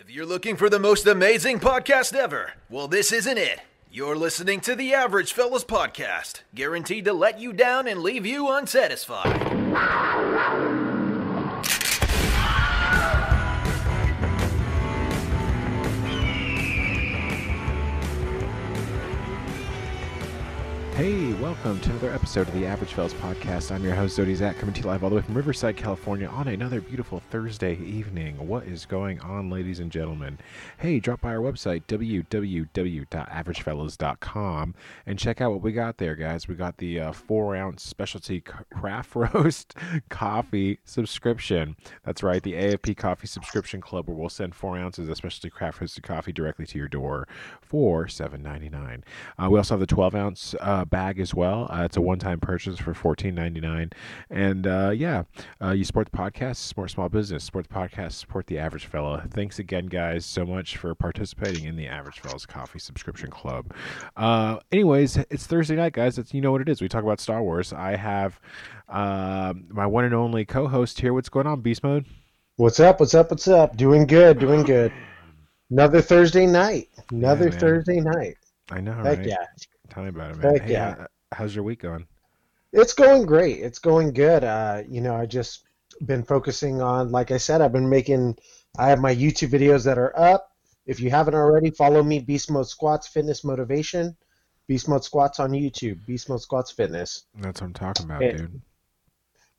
If you're looking for the most amazing podcast ever, well, this isn't it. You're listening to the Average Fellas Podcast, guaranteed to let you down and leave you unsatisfied. Hey, welcome to another episode of the Average Fellas Podcast. I'm your host, Zodi Zach, coming to you live all the way from Riverside, California on another beautiful Thursday evening. What is going on, ladies and gentlemen? Hey, drop by our website, www.averagefellas.com, and check out what we got there, guys. We got the uh, four ounce specialty craft roast coffee subscription. That's right, the AFP Coffee Subscription Club, where we'll send four ounces of specialty craft roasted coffee directly to your door for $7.99. Uh, we also have the 12 ounce uh, bag as well. Uh, it's a one-time purchase for fourteen ninety nine, and uh, yeah, uh, you support the podcast, support small business, support the podcast, support the average fella. Thanks again, guys, so much for participating in the Average Fellas Coffee Subscription Club. Uh, anyways, it's Thursday night, guys. It's you know what it is. We talk about Star Wars. I have uh, my one and only co-host here. What's going on, Beast Mode? What's up? What's up? What's up? Doing good. Doing good. Another Thursday night. Another Yeah, Thursday night. I know, Heck right? yeah. Tell me about it, man. Heck Hey, yeah. how's your week going? It's going great. It's going good. Uh, you know, I just been focusing on, like I said, I've been making. I have my YouTube videos that are up. If you haven't already, follow me, Beast Mode Squats Fitness Motivation. Beast Mode Squats on YouTube. Beast Mode Squats Fitness. That's what I'm talking about, Hey. dude.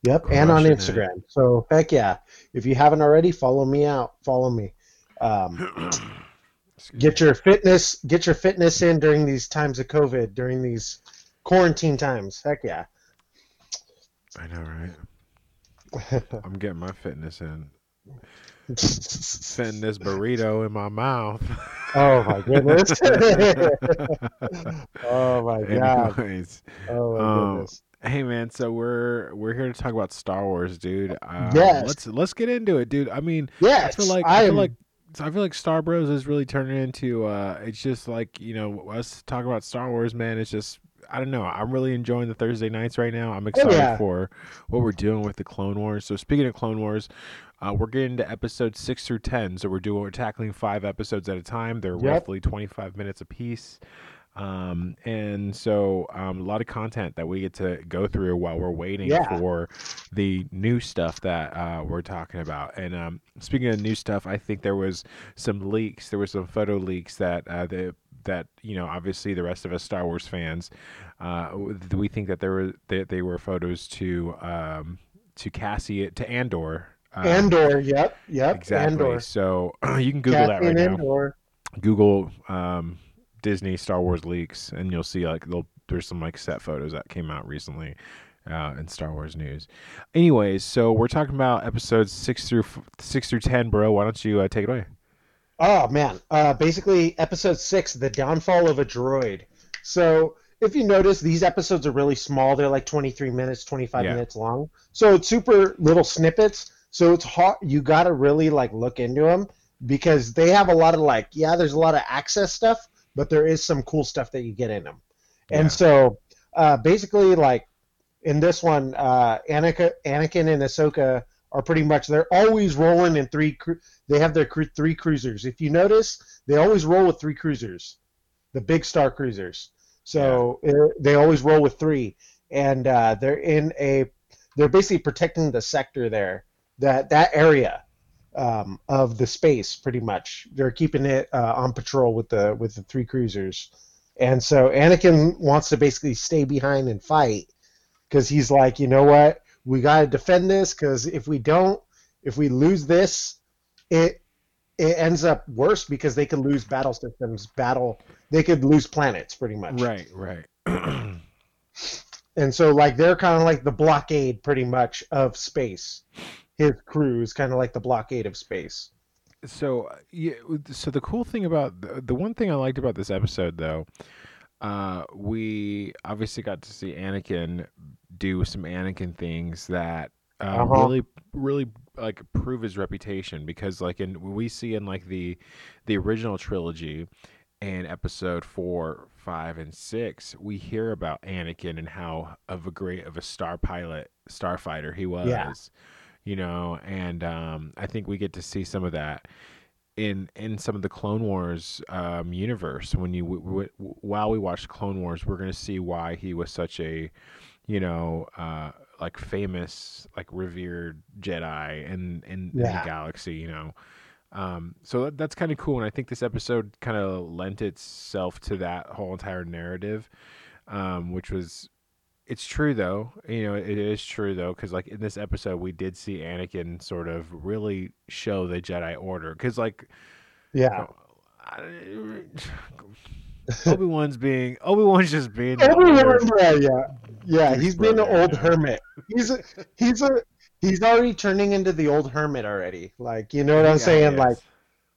Yep, and on Crushing it. Instagram. So heck yeah. If you haven't already, follow me out. Follow me. Um, get your fitness get your fitness in during these times of COVID, during these quarantine times. Heck yeah. I know, right? I'm getting my fitness in. Fitting this burrito in my mouth. oh my goodness. oh my god. Anyways, Oh my um, goodness. hey man, so we're we're here to talk about Star Wars, dude. Uh, Yes. Let's let's get into it, dude. I mean, Yes, I feel like I I feel am- like I feel like Star Bros is really turning into. uh It's just like you know us talk about Star Wars, man. It's just. I don't know. I'm really enjoying the Thursday nights right now. I'm excited Oh, yeah. for what we're doing with the Clone Wars. So speaking of Clone Wars, uh, we're getting to episode six through ten. So we're doing we're tackling five episodes at a time. They're Yep. roughly 25 minutes apiece. Um, and so um, a lot of content that we get to go through while we're waiting Yeah. for the new stuff that uh, we're talking about. And um, speaking of new stuff, I think there was some leaks. There were some photo leaks that uh, the that you know obviously the rest of us Star Wars fans uh, we think that there were they, they were photos to um, to Cassian Andor. Um, Andor, yep, yep. Exactly. Andor. So you can Google that right now. Andor. Google um, Disney Star Wars leaks, and you'll see like they'll, there's some like set photos that came out recently uh, in Star Wars news. Anyways, so we're talking about episodes six through f- six through ten, bro. Why don't you uh, take it away? Oh man, uh, basically episode six, the downfall of a droid. So if you notice, these episodes are really small. They're like 23 minutes, 25 Yeah. minutes long. So it's super little snippets. So it's hard. You got to really like look into them because they have a lot of like, yeah, there's a lot of access stuff, but there is some cool stuff that you get in them. Yeah. And so uh, basically, like in this one, uh, Anakin, Anakin and Ahsoka are pretty much they're always rolling in three. Cru- they have their cru- three cruisers. If you notice, they always roll with three cruisers, the big star cruisers. So uh, they always roll with three, and uh, they're in a. They're basically protecting the sector there, that that area um, of the space, pretty much. They're keeping it uh, on patrol with the with the three cruisers, and so Anakin wants to basically stay behind and fight because he's like, you know what, we got to defend this because if we don't, if we lose this, it it ends up worse because they could lose battle systems, battle, they could lose planets pretty much. Right, right. And so like they're kind of like the blockade pretty much of space. His crew is kind of like the blockade of space. so yeah, so the cool thing about the, the one thing I liked about this episode though, uh, we obviously got to see Anakin do some Anakin things that uh, Uh-huh. really really like prove his reputation because like in we see in like the the original trilogy in episode four, five, and six, we hear about Anakin and how of a great of a star pilot, starfighter he was. Yeah. You know, and um, I think we get to see some of that in in some of the Clone Wars um, universe. When you w- w- while we watch Clone Wars, we're gonna see why he was such a, you know, uh, like famous, like revered Jedi in in, in the galaxy. You know. Um, so that, that's kind of cool, and I think this episode kind of lent itself to that whole entire narrative, um, which was it's true though. You know, it is true though, because like in this episode, we did see Anakin sort of really show the Jedi Order. Because like, Yeah. Uh, Obi Wan's being Obi Wan's just being. Obi. Wan, yeah, yeah, yeah. He's been an old yeah. hermit. He's a he's a he's already turning into the old hermit already. Like you know what I'm Yeah, saying? Like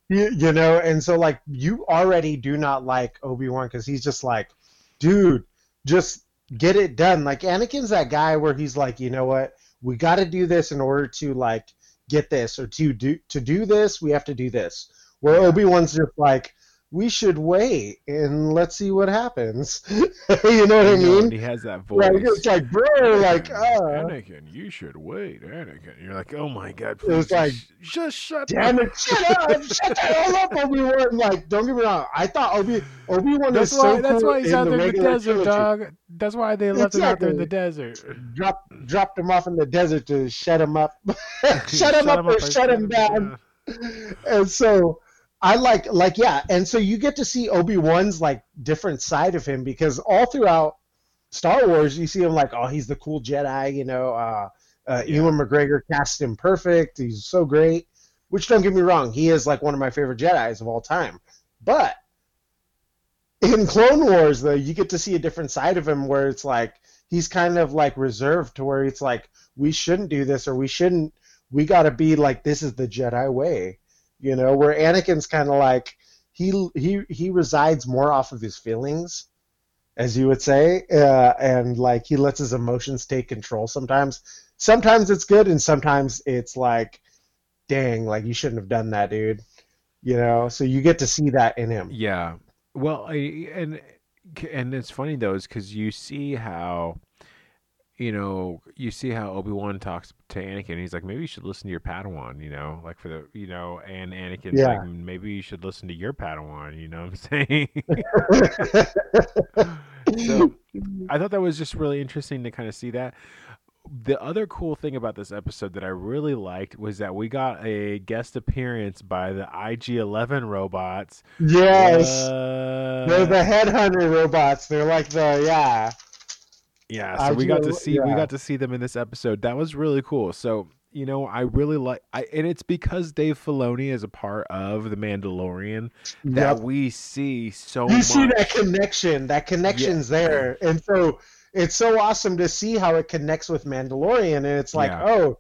you, you know, and so like you already do not like Obi Wan because he's just like, dude, just get it done. Like Anakin's that guy where he's like, you know what, we got to do this in order to like get this or to do to do this, we have to do this. Where. Obi Wan's just like, we should wait and let's see what happens. you know what I You know, mean? he has that voice. Like it's like, bro, like, uh, Anakin, you should wait, Anakin. You're like, oh my god, please, was like, just, just shut damn up. it, shut up, shut the hell up, Obi Wan. Like, don't get me wrong, I thought Obi Obi Wan is so that's why he's in out the there in the desert, trilogy. dog. That's why they left him out there in the desert. Drop, dropped him off in the desert to shut him up, shut him up or shut him down. and so I like like yeah, and so you get to see Obi Wan's like different side of him because all throughout Star Wars you see him like oh he's the cool Jedi you know uh, uh, Ewan McGregor cast him perfect. He's so great which don't get me wrong he is like one of my favorite Jedi's of all time. But in Clone Wars though you get to see a different side of him where it's like he's kind of like reserved to where it's like we shouldn't do this or we shouldn't we got to be like this is the Jedi way you know where Anakin's kind of like he he he resides more off of his feelings as you would say uh, and like he lets his emotions take control sometimes. Sometimes it's good and sometimes it's like dang like you shouldn't have done that dude. You know so you get to see that in him. Yeah. Well, I, and and it's funny though, is because you see how, you know, you see how Obi Wan talks to Anakin. He's like, maybe you should listen to your Padawan. You know, like for the, you know, and Anakin's Yeah. like, maybe you should listen to your Padawan. You know what I'm saying? so I thought that was just really interesting to kind of see that. The other cool thing about this episode that I really liked was that we got a guest appearance by the IG-11 robots. yes What? they're the headhunter robots they're like the yeah Yeah, so we got to IG-11 see we got to see them in this episode. That was really cool. So you know, I really like, I and it's because Dave Filoni is a part of the Mandalorian that Yep. we see so you much. see that connection that connection's there and so it's so awesome to see how it connects with mandalorian and it's like Yeah. oh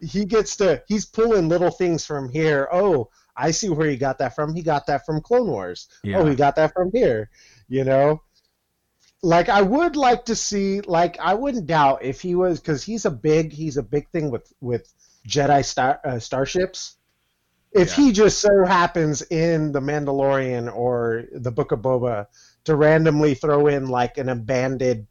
he gets to he's pulling little things from here oh i see where he got that from he got that from clone wars yeah, oh he got that from here you know like i would like to see like i wouldn't doubt if he was because he's a big he's a big thing with with jedi star uh, starships. If Yeah. he just so happens in the mandalorian or the book of boba to randomly throw in like an abandoned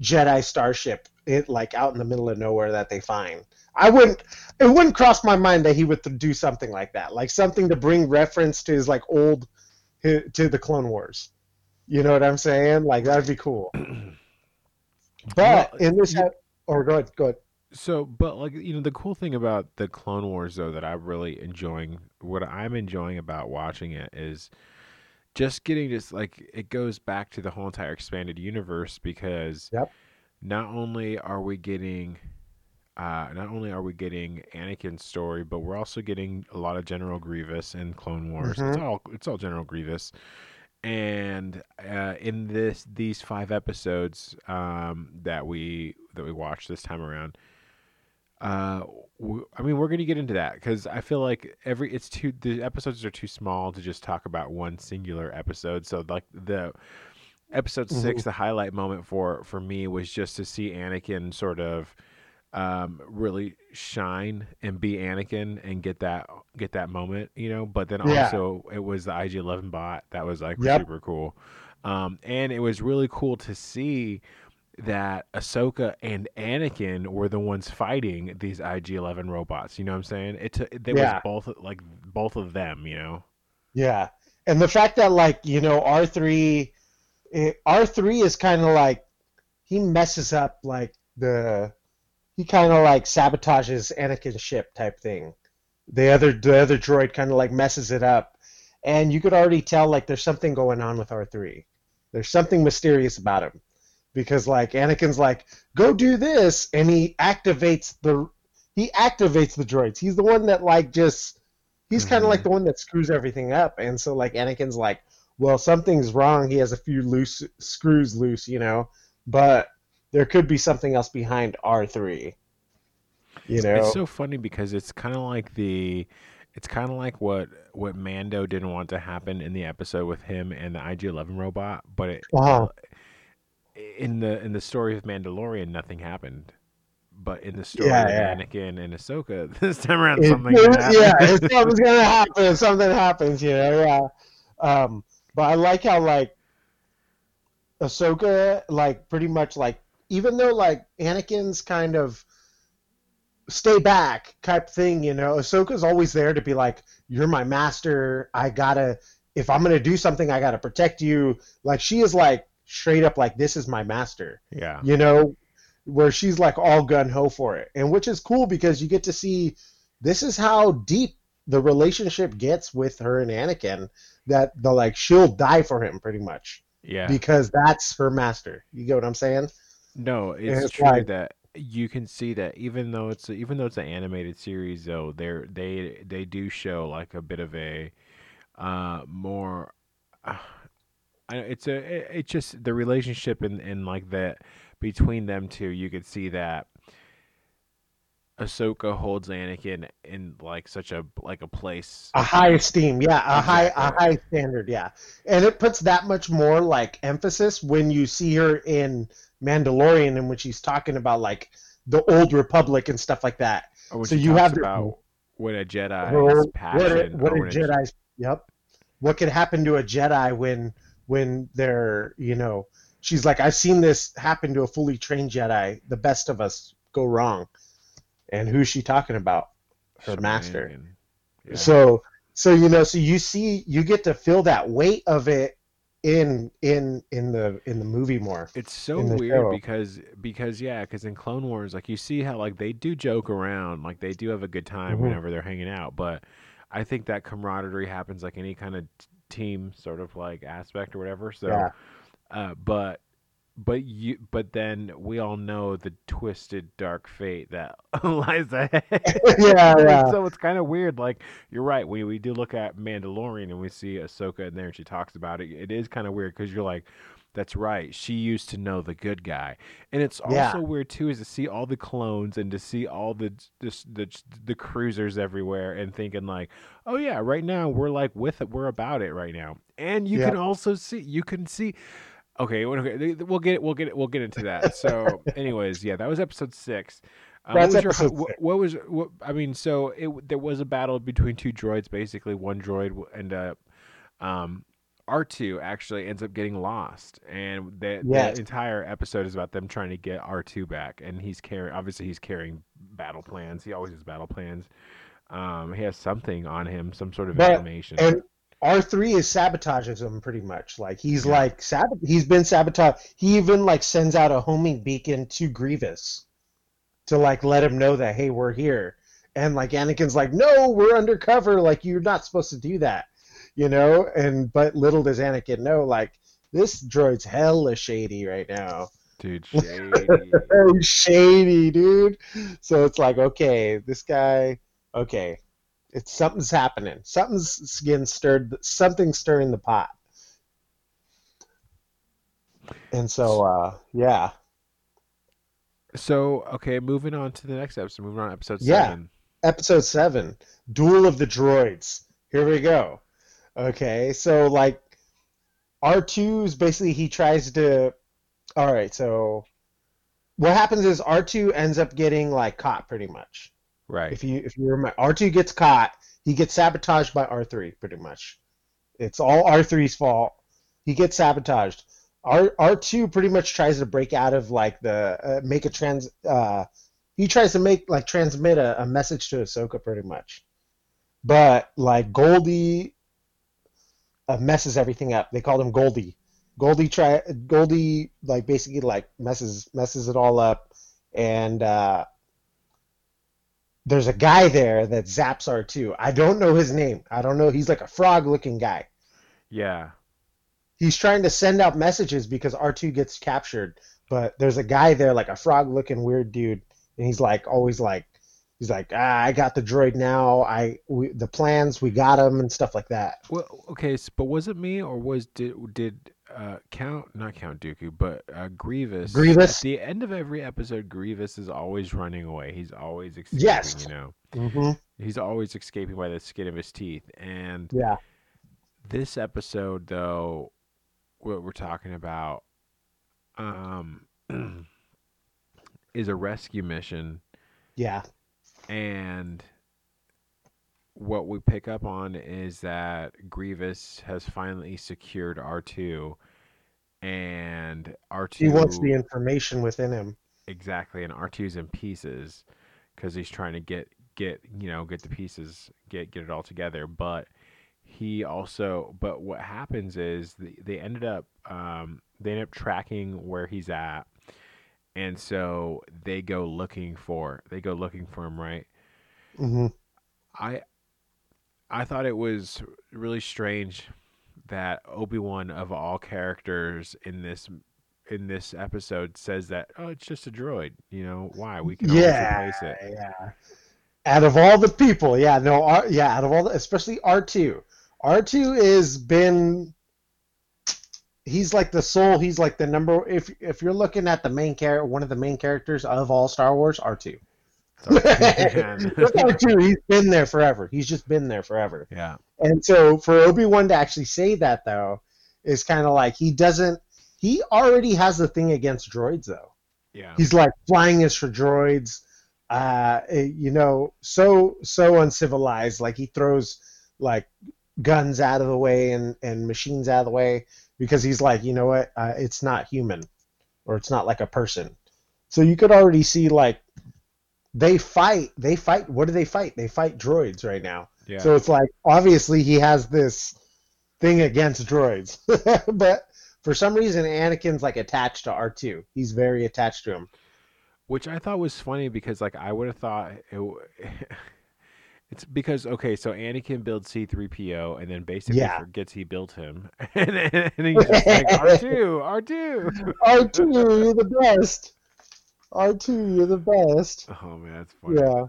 jedi starship it like out in the middle of nowhere that they find. I wouldn't it wouldn't cross my mind that he would th- do something like that. Like something to bring reference to his like old to the clone wars you know what i'm saying like that'd be cool but in this you- or go ahead go ahead So, but like you know, the cool thing about the Clone Wars, though, that I'm really enjoying, what I'm enjoying about watching it is just getting this like it goes back to the whole entire expanded universe because Yep. not only are we getting uh, not only are we getting Anakin's story, but we're also getting a lot of General Grievous in Clone Wars. It's Mhm. all it's all General Grievous, and uh, in this these five episodes um, that we that we watched this time around, uh, w- I mean, we're gonna get into that because I feel like every it's too the episodes are too small to just talk about one singular episode. So like the episode six, the highlight moment for for me was just to see Anakin sort of um really shine and be Anakin and get that get that moment, you know. But then Yeah. also it was the IG Eleven bot that was like Yep. super cool. Um and it was really cool to see that Ahsoka and Anakin were the ones fighting these IG-11 robots. You know what I'm saying? It t- it Yeah. was both like both of them. You know. Yeah, and the fact that like you know R three, R three is kind of like he messes up like the he kind of like sabotages Anakin's ship type thing. The other the other droid kind of like messes it up, and you could already tell like there's something going on with R three. There's something mysterious about him because like Anakin's like go do this, and he activates the he activates the droids. He's the one that like just he's kind of mm-hmm. like the one that screws everything up, and so like Anakin's like, well, something's wrong. He has a few loose screws loose, you know, but there could be something else behind R three. You know, It's so funny because it's kind of like the, it's kind of like what what Mando didn't want to happen in the episode with him and the IG-11 robot, but it, Uh-huh. in the in the story of Mandalorian, nothing happened. But in the story Yeah, of yeah. Anakin and Ahsoka, this time around It- something it- yeah, if something's gonna happen, if something happens, you know, yeah. Um, but I like how like Ahsoka, like pretty much like even though like Anakin's kind of stay back type thing, you know, Ahsoka's always there to be like, you're my master. I gotta, if I'm gonna do something, I gotta protect you. Like she is like straight up like, this is my master yeah. you know, where she's like all gun ho for it, and which is cool because you get to see this is how deep the relationship gets with her and Anakin. That the like she'll die for him pretty much Yeah. because that's her master. You get what I'm saying? No, it's, it's true like- that you can see that even though it's a, even though it's an animated series, though they're they they do show like a bit of a uh more. Uh, it's a it, it's just the relationship and and like that between them two. You could see that Ahsoka holds Anakin in like such a like a place. A high esteem, yeah, a high a high standard, yeah, and it puts that much more like emphasis when you see her in Mandalorian in which he's talking about like the old Republic and stuff like that. Oh, when so you have the- about when a Jedi's passion. what a, what a Jedi's yep. What could happen to a Jedi when when they're you know she's like I've seen this happen to a fully trained Jedi. The best of us go wrong, and who's she talking about? Her master. Yeah. So so you know so you see you get to feel that weight of it in in in the in the movie more. It's so weird show. because because yeah, because in Clone Wars, like you see how like they do joke around, like they do have a good time Mhm. whenever they're hanging out. But I think that camaraderie happens like any kind of t- team sort of like aspect or whatever. So, Yeah. uh, but but you but then we all know the twisted dark fate that lies ahead. Yeah, yeah. So it's kind of weird. Like you're right. We we do look at Mandalorian and we see Ahsoka in there and she talks about it. It is kind of weird because you're like, that's right. She used to know the good guy, and it's also Yeah. weird too is to see all the clones and to see all the the the, the cruisers everywhere and thinking like, oh yeah, right now we're like with it. We're about it right now, and you Yeah. can also see you can see. Okay, okay, we'll get we'll get we'll get into that. So, anyways, yeah, that was episode six. Um, That's what was your, what, what was what, I mean? So it there was a battle between two droids. Basically, one droid w- and uh, um, R two actually ends up getting lost, and the, Yes. the entire episode is about them trying to get R two back. And he's carrying obviously he's carrying battle plans. He always has battle plans. Um, he has something on him, some sort of But- information. And R three is sabotages him pretty much. Like he's Yeah. like sabot- he's been sabotaged. He even like sends out a homing beacon to Grievous to like let him know that hey we're here. And like Anakin's like no we're undercover like you're not supposed to do that, you know. And but little does Anakin know like this droid's hella shady right now. Dude, shady. Shady, dude. So it's like, okay, this guy, okay, it's something's happening. Something's getting stirred. Something's stirring the pot. And so, uh, yeah, so okay, moving on to the next episode. Moving on to episode Yeah. seven. episode seven, Duel of the Droids. Here we go. Okay, so like R2 is basically he tries to. All right, so what happens is R2 ends up getting like caught pretty much. Right. If you if you remember, R2 gets caught. He gets sabotaged by R3 pretty much. It's all R3's fault. He gets sabotaged. R R two pretty much tries to break out of like the uh, make a trans. Uh, he tries to make like transmit a, a message to Ahsoka pretty much, but like Goldie uh, messes everything up. They call him Goldie. Goldie try Goldie like basically like messes messes it all up, and uh, there's a guy there that zaps R two. I don't know his name. I don't know. He's like a frog looking guy. Yeah. He's trying to send out messages because R two gets captured, but there's a guy there like a frog looking weird dude, and he's like always like he's like ah, I got the droid now. I we, the plans we got him and stuff like that. Well, okay, s- but was it me or was did did uh Count not Count Dooku, but uh Grievous Grievous? at the end of every episode Grievous is always running away. He's always escaping, Yes. you know. hmm He's always escaping by the skin of his teeth. And Yeah. this episode though what we're talking about um is a rescue mission Yeah. and what we pick up on is that Grievous has finally secured R2 and R2 He wants the information within him. exactly and R2's in pieces cuz he's trying to get get you know get the pieces get get it all together but he also but what happens is they, they ended up um they end up tracking where he's at and so they go looking for they go looking for him right hmm I I thought it was really strange that Obi Wan of all characters in this in this episode says that oh it's just a droid you know why? We can yeah, replace it. yeah. Out of all the people yeah no R, yeah out of all the, especially R2 R2 is been he's like the soul he's like the number if if you're looking at the main character one of the main characters of all Star Wars R2 Look at you. He's been there forever. He's just been there forever. Yeah. And so for Obi Wan to actually say that though is kind of like he doesn't. He already has the thing against droids though. Yeah. He's like flying is for droids. Uh, you know, so so uncivilized. Like he throws like guns out of the way and and machines out of the way because he's like, you know what? Uh, it's not human, or it's not like a person. So you could already see like they fight. They fight. What do they fight? They fight droids right now. Yeah. So it's like obviously he has this thing against droids, but for some reason Anakin's like attached to R2. He's very attached to him. Which I thought was funny because like I would have thought it w- It's because okay, so Anakin builds C-3PO and then basically Yeah. forgets he built him, and, and he's just like R2, R2. R2, you're the best. R2, you're the best. Oh man, that's funny. Yeah.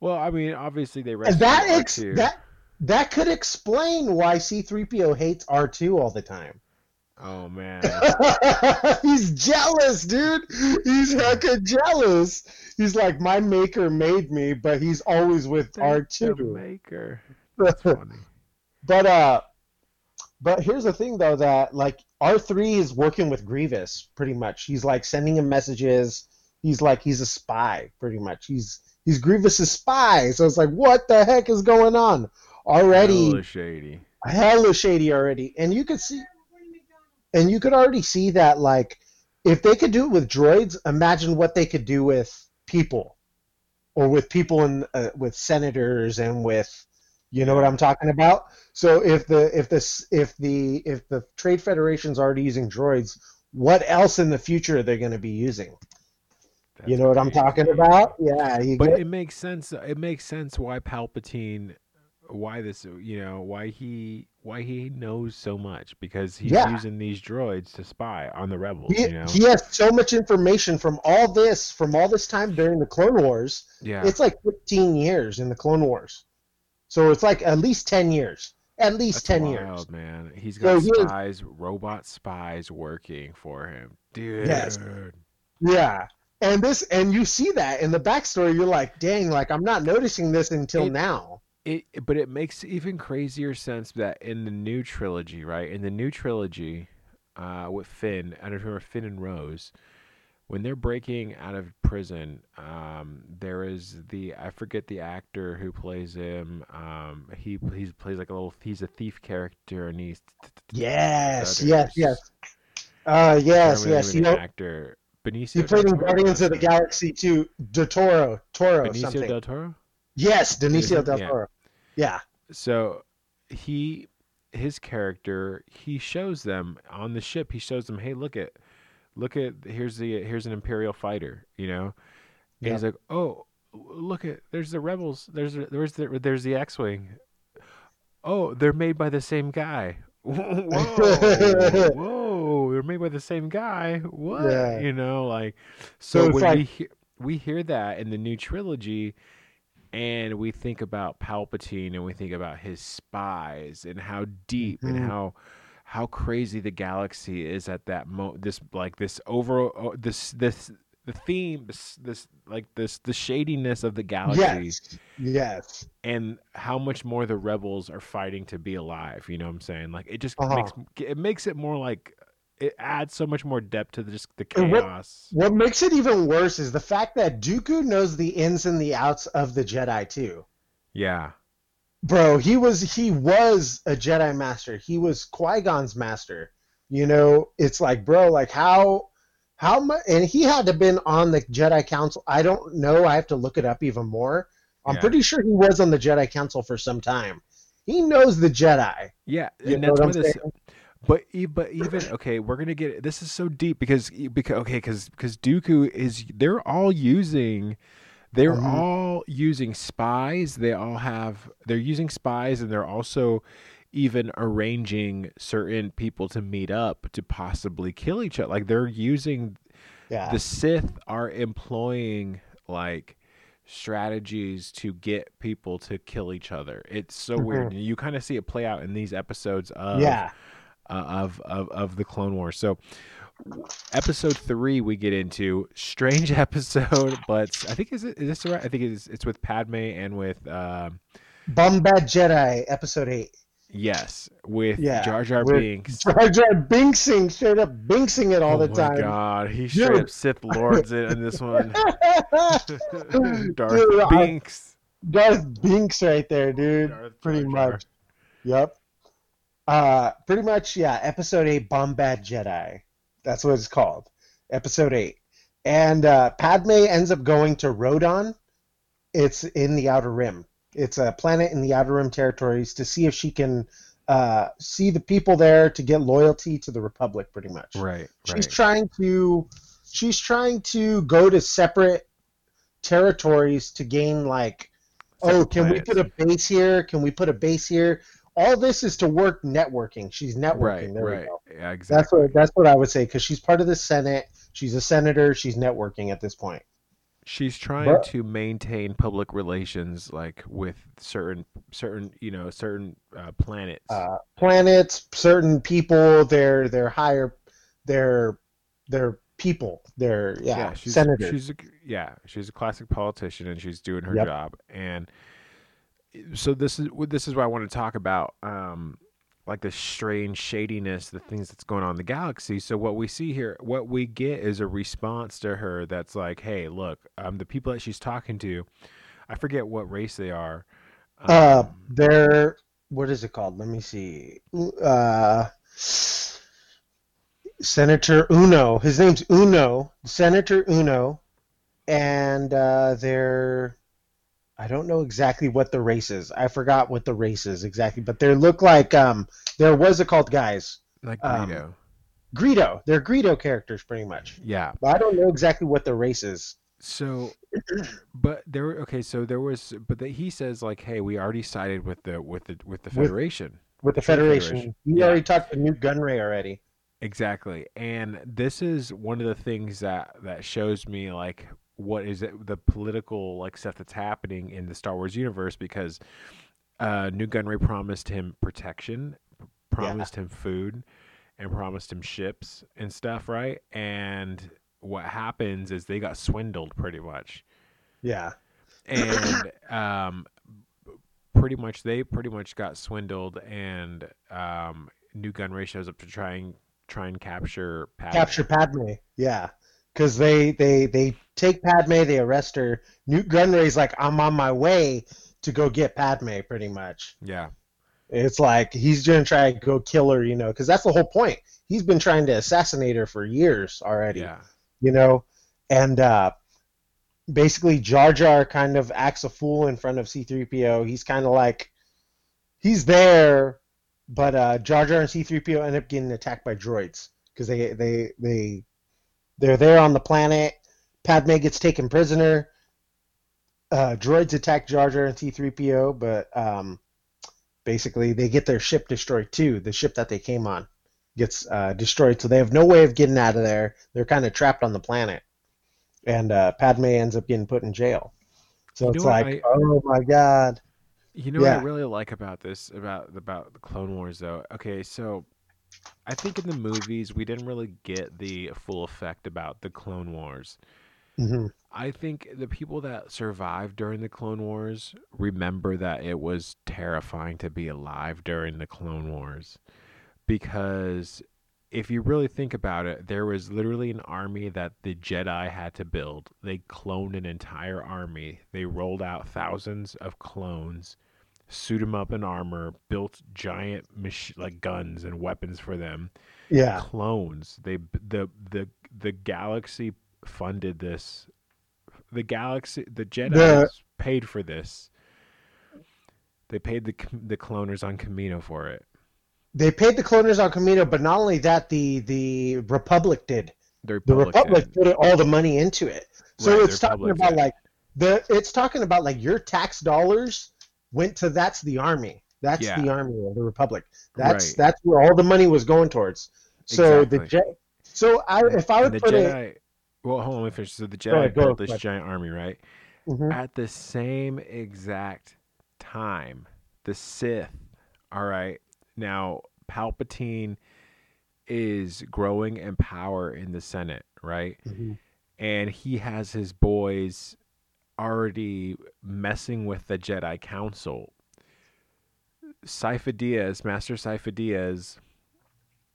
Well, I mean, obviously they that ex- R2. that that could explain why C3PO hates R2 all the time. Oh man, He's jealous, dude. He's hecka jealous. He's like, my maker made me, but he's always with Thank R2. maker. That's funny. But uh, but here's the thing though that like R three is working with Grievous pretty much. He's like sending him messages. He's like he's a spy pretty much. He's he's Grievous's spy. So it's like what the heck is going on already? Hella shady. Hella shady already, and you could see, and you could already see that like if they could do it with droids, imagine what they could do with people, or with people in uh, with senators and with, you know what I'm talking about. So if the if this if the if the Trade Federation's already using droids, what else in the future are they going to be using? You That's know what I'm talking about? Yeah, you But get, it makes sense. Uh, it makes sense why Palpatine, why this, you know, why he, why he knows so much because he's Yeah. using these droids to spy on the rebels. he, you know, he has so much information from all this from all this time during the Clone Wars. yeah, It's like 15 years in the Clone Wars. So it's like at least 10 years. At least That's 10 wild, years. man. He's So got he is- spies, robot spies working for him, dude. Yes. Yeah. And this and you see that in the backstory you're like, "Dang, like I'm not noticing this until It- now." It, but it makes even crazier sense that in the new trilogy, right? In the new trilogy, uh, with Finn, I don't remember Finn and Rose, when they're breaking out of prison, um, there is the I forget the actor who plays him. Um, he he plays like a little. He's a thief character, and he's Yes, yes, yes. Uh, yes, yes. You know, actor Benicio. he played in Guardians of the Galaxy too. De Toro, Toro, Benicio something. del Toro. yes, Benicio del yeah. Toro. Yeah. So he his character he shows them on the ship. He shows them, hey, look at look at here's the here's an imperial fighter, you know. And Yeah. he's like, oh, look at there's the rebels. There's the- there's the there's the X-wing. Oh, they're made by the same guy. whoa, whoa, they're made by the same guy. What? Yeah. You know, like So so, when like- we hear, we hear that in the new trilogy and we think about Palpatine and we think about his spies and how deep Mhm. and how how crazy the galaxy is at that mo this like this over oh, this this the theme this, this like this the shadiness of the galaxy Yes. Yes. and how much more the rebels are fighting to be alive you know what i'm saying like it just Uh-huh. makes it makes it more like it adds so much more depth to the, just the And what- chaos What makes it even worse is the fact that Dooku knows the ins and the outs of the Jedi too. yeah Bro, he was he was a Jedi master. He was Qui-Gon's master. You know, it's like, bro, like how how much and he had to been on the Jedi Council. I don't know, I have to look it up even more. I'm Yeah. pretty sure he was on the Jedi Council for some time. He knows the Jedi. Yeah, You and know that's what I'm this. But but even okay, we're gonna get this is so deep because because okay because because Dooku is they're all using they're Mhm. all using spies. They all have they're using spies and they're also even arranging certain people to meet up to possibly kill each other. Like they're using Yeah. the Sith are employing like strategies to get people to kill each other. It's so weird. You kind of see it play out in these episodes of yeah. Uh, of, of of the Clone Wars. So episode three we get into strange episode, but I think is it is this right? I think it's it's with Padme and with um Bombad Jedi, episode eight. yes with Yeah, Jar Jar Binks. Jar Jar Binksing, straight up Binksing it all oh the time. god, he straight up Sith Lords it in this one. Darth Dude, I- Binks. Darth Binks right there, dude. Darth pretty Jar Jar. much. Yep. Uh, pretty much, yeah. Episode eight, Bombad Jedi. That's what it's called. Episode eight, and uh, Padme ends up going to Rodon. It's in the Outer Rim. It's a planet in the Outer Rim territories to see if she can uh, see the people there to get loyalty to the Republic. Pretty much. Right, She's right. trying to she's trying to go to separate territories to gain like oh can we put a base here can we put a base here all this is to work networking she's networking right, there we right. go. Yeah, that's exactly. what that's what i would say because she's part of the senate she's a senator she's networking at this point She's trying But- to maintain public relations, like with certain, certain, you know, certain uh, planets. uh, planets certain people they're they're higher they're they're people they're yeah, she's senators she's a, yeah, she's a classic politician, and she's doing her Yep. job. And so this is this is what I want to talk about, um, like the strange shadiness, the things that's going on in the galaxy. So what we see here, what we get is a response to her that's like, hey, look, um, the people that she's talking to, I forget what race they are. Uh, Um, they're what is it called? Let me see. Uh, Senator Uno. His name's Uno. Senator Uno, and uh, they're. I don't know exactly what the race is. I forgot what the race is exactly, but they look like um. there was a cult guys? like um, Greedo. Greedo. They're Greedo characters, pretty much. yeah. But I don't know exactly what the race is. So, but there. Okay, so there was, but the, he says like, "Hey, we already sided with the with the with the Federation." With the Federation, Federation. you Yeah. already talked to Nute Gunray already. Exactly, and this is one of the things that that shows me like what is it the political like stuff that's happening in the Star Wars universe because uh, Nute Gunray promised him protection, promised him food, and promised him ships and stuff, right? And what happens is they got swindled pretty much. Yeah. and um, pretty much they pretty much got swindled, and um, Nute Gunray shows up to try and try and capture Padme. capture Padme. Yeah, because they they they take Padme, they arrest her. Nute Gunray's like, I'm on my way to go get Padme. Pretty much, Yeah, it's like he's gonna try to go kill her, you know, because that's the whole point. he's been trying to assassinate her for years already. Yeah. You know, and uh, basically Jar Jar kind of acts a fool in front of C3PO. He's kind of like he's there, but uh, Jar Jar and C3PO end up getting attacked by droids because they they they they're there on the planet. Padme gets taken prisoner. Uh, droids attack Jar Jar and C3PO, but um, basically they get their ship destroyed too. The ship that they came on gets uh, destroyed, so they have no way of getting out of there. They're kind of trapped on the planet, and uh, Padme ends up getting put in jail. So You it's like, I- oh my god, You know what I really like about this about about the Clone Wars though? Okay, so I think in the movies we didn't really get the full effect about the Clone Wars. hmm I think the people that survived during the Clone Wars remember that it was terrifying to be alive during the Clone Wars. Because if you really think about it, there was literally an army that the Jedi had to build. They cloned an entire army. They rolled out thousands of clones, suit them up in armor, built giant mach- like guns and weapons for them yeah, clones. They the the the galaxy funded this. The galaxy, the Jedi The- paid for this. They paid the the cloners on Kamino for it. they paid the cloners on Kamino, but not only that, the the Republic did. The The Republic, Republic put all the money into it. So Right, it's talking Republic about did. like the it's talking about like your tax dollars went to that's the army. That's Yeah. the army of the Republic. That's Right. that's where all the money was going towards. So the Exactly. Je- so I if I would the put Jedi. it Well, hold on, let me finish. So the Jedi ahead, built this giant army, right? Mhm. At the same exact time, the Sith. All right, now Palpatine is growing in power in the Senate, right? Mhm. and he has his boys already messing with the Jedi Council. Sifo-Dyas, Master Sifo-Dyas,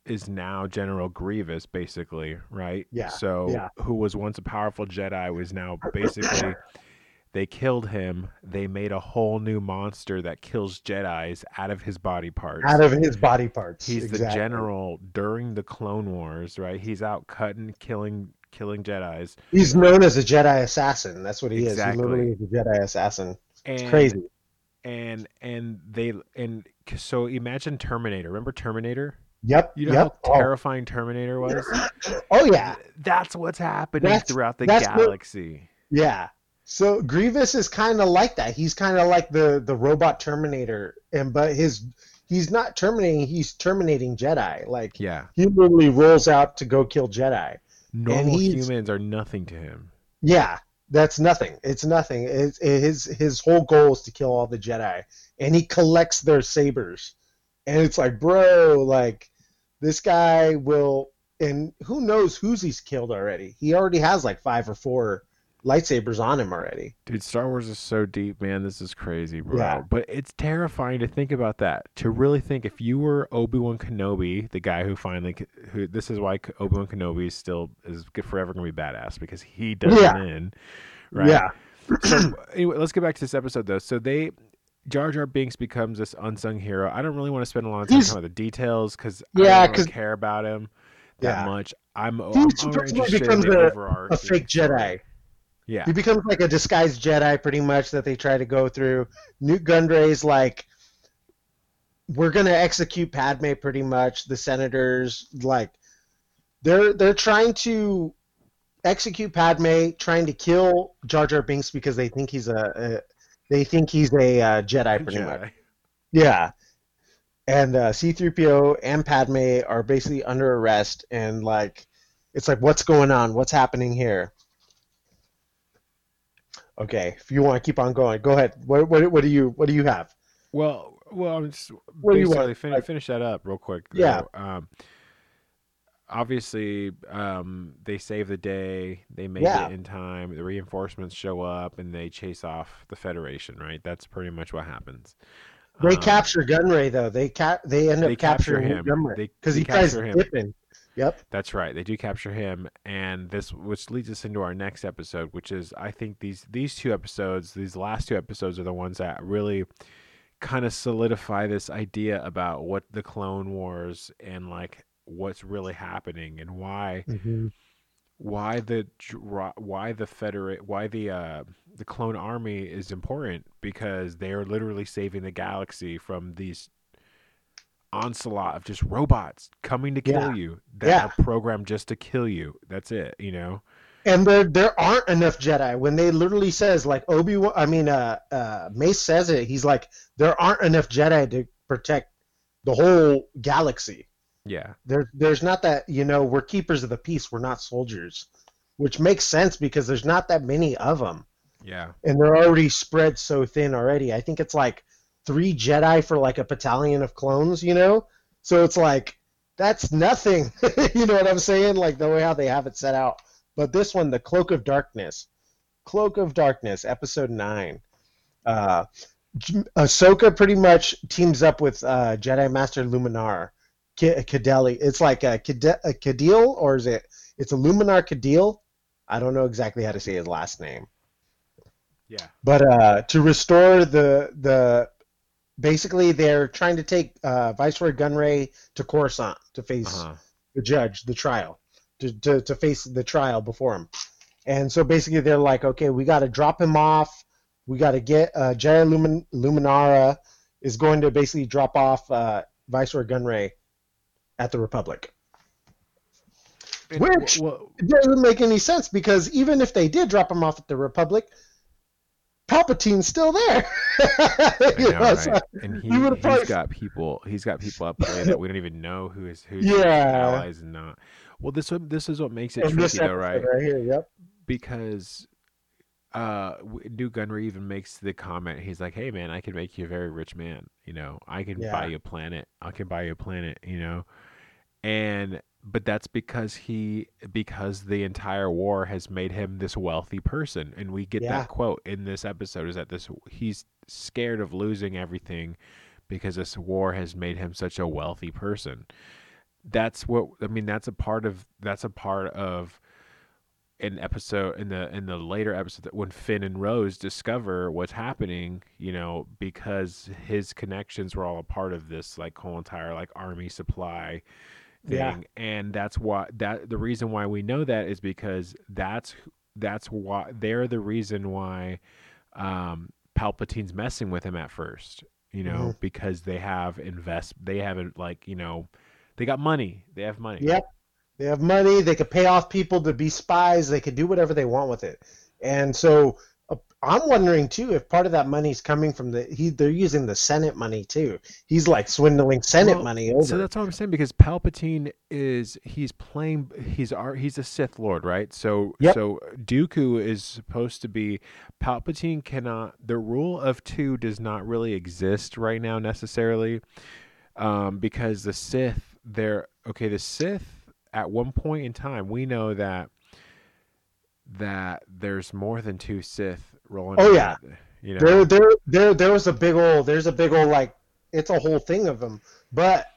is now General Grievous, basically, right? Yeah, So, yeah. who was once a powerful Jedi was now basically. They killed him. They made a whole new monster that kills Jedi's out of his body parts. out of his body parts. He's the general during the Clone Wars, right? He's out cutting, killing, killing Jedi's. He's known as a Jedi assassin. That's what he Exactly. is. He literally is a Jedi assassin. And, It's crazy. And and they and so imagine Terminator. Remember Terminator? Yep. You know yep. how terrifying Terminator was. oh, oh yeah. That's what's happening That's- throughout the that's what- galaxy. Yeah. So Grievous is kind of like that. He's kind of like the the robot Terminator, and but his he's not terminating. He's terminating Jedi. Like Yeah, he literally rolls out to go kill Jedi. Normal humans are nothing to him. Yeah, that's nothing. It's nothing. It's, his his whole goal is to kill all the Jedi, and he collects their sabers. And it's like, bro, like this guy will, and who knows who's he's killed already? He already has like five or four lightsabers on him already. Dude, Star Wars is so deep, man. This is crazy, bro. Yeah. But it's terrifying to think about that. To really think if you were Obi Wan Kenobi, the guy who finally, who this is why Obi Wan Kenobi is still is forever gonna be badass because he doesn't Yeah. in, right? Yeah. So anyway, let's get back to this episode though. So they. Jar Jar Binks becomes this unsung hero. I don't really want to spend a lot of time He's- talking about the details because Yeah, I don't really care about him that Yeah. much. I'm, I'm He more interested in becomes the a- A fake. Jedi. Yeah, He becomes like a disguised Jedi, pretty much that they try to go through. Nute Gunray's like, we're gonna execute Padme, pretty much. The senators, like, they're they're trying to execute Padme, trying to kill Jar Jar Binks because they think he's a, a they think he's a uh, Jedi, pretty much. Yeah. And uh, C3PO and Padme are basically under arrest, and like, it's like, what's going on? What's happening here? Okay, if you want to keep on going, go ahead. What what, what do you what do you have? Well, well, I'm just What basically fin- Like- finish that up real quick. though. Yeah. Um, obviously, um, they save the day. They make Yeah. it in time. The reinforcements show up, and they chase off the Federation. Right. That's pretty much what happens. They Um, capture Gunray though. They cap they end up They capture capturing him. Because he tries him. dipping. Yep. That's right. They do capture him, and this, which leads us into our next episode, which is, I think these these two episodes, these last two episodes, are the ones that really kind of solidify this idea about what the Clone Wars and like what's really happening and why Mhm. why the why the federate why the uh the clone army is important because they are literally saving the galaxy from these onslaught of just robots coming to kill Yeah. you that Yeah. are programmed just to kill you that's it you know And there there aren't enough Jedi. When they literally says like Obi Wan, I mean, uh, uh, Mace says it. He's like, there aren't enough Jedi to protect the whole galaxy. yeah There, there's not that. You know, we're keepers of the peace. We're not soldiers, which makes sense because there's not that many of them, yeah and they're already spread so thin already. I think it's like three Jedi for like a battalion of clones. You know, so it's like that's nothing. you know what I'm saying? Like the way how they have it set out. But this one, the Cloak of Darkness, Cloak of Darkness, episode nine. Uh, Ahsoka pretty much teams up with uh, Jedi Master Luminar, K- Kadeli. It's like a, Kade- a Kadil, or is it? It's a Luminar Kadil. I don't know exactly how to say his last name. yeah But uh, to restore the the, basically they're trying to take uh, Viceroy Gunray to Coruscant to face uh-huh the judge, the trial, to, to, to face the trial before him. And so basically they're like, okay, we got to drop him off. We got to get uh, Jaya Lumin- Luminara is going to basically drop off uh, Viceroy Gunray at the Republic. Which- It doesn't make any sense because even if they did drop him off at the Republic, Palpatine's still there. You know, know, so- and he, he's probably- got people he's got people up there that we don't even know who is who's Yeah. allies and not. Well this this is what makes it this tricky though right? right here, yep. because uh Nute Gunray even makes the comment he's like hey man I can make you a very rich man you know? I can buy you a planet. I can buy you a planet you know? And but that's because he because the entire war has made him this wealthy person and we get Yeah. that quote in this episode is that this he's scared of losing everything because this war has made him such a wealthy person that's what i mean that's a part of that's a part of an episode in the in the later episode that when Finn and Rose discover what's happening, you know, because his connections were all a part of this like whole entire like army supply thing, Yeah. and that's why that the reason why we know that is because that's that's why they're the reason why um, Palpatine's messing with him at first, you know, because they have invest they haven't like you know they got money, they have money, Yep. They have money. They could pay off people to be spies. They could do whatever they want with it. And so I'm wondering too if part of that money is coming from the he. They're using the Senate money too. He's like swindling Senate Well, money over. So that's what I'm saying because Palpatine is he's playing he's he's a Sith Lord, right? So Yep. so Dooku is supposed to be Palpatine cannot the rule of two does not really exist right now necessarily. Um, because the Sith they're okay, the Sith at one point in time we know that that there's more than two Sith rolling Oh, yeah. You know, there, there, there, there was a big old. There's a big old like. It's a whole thing of them. But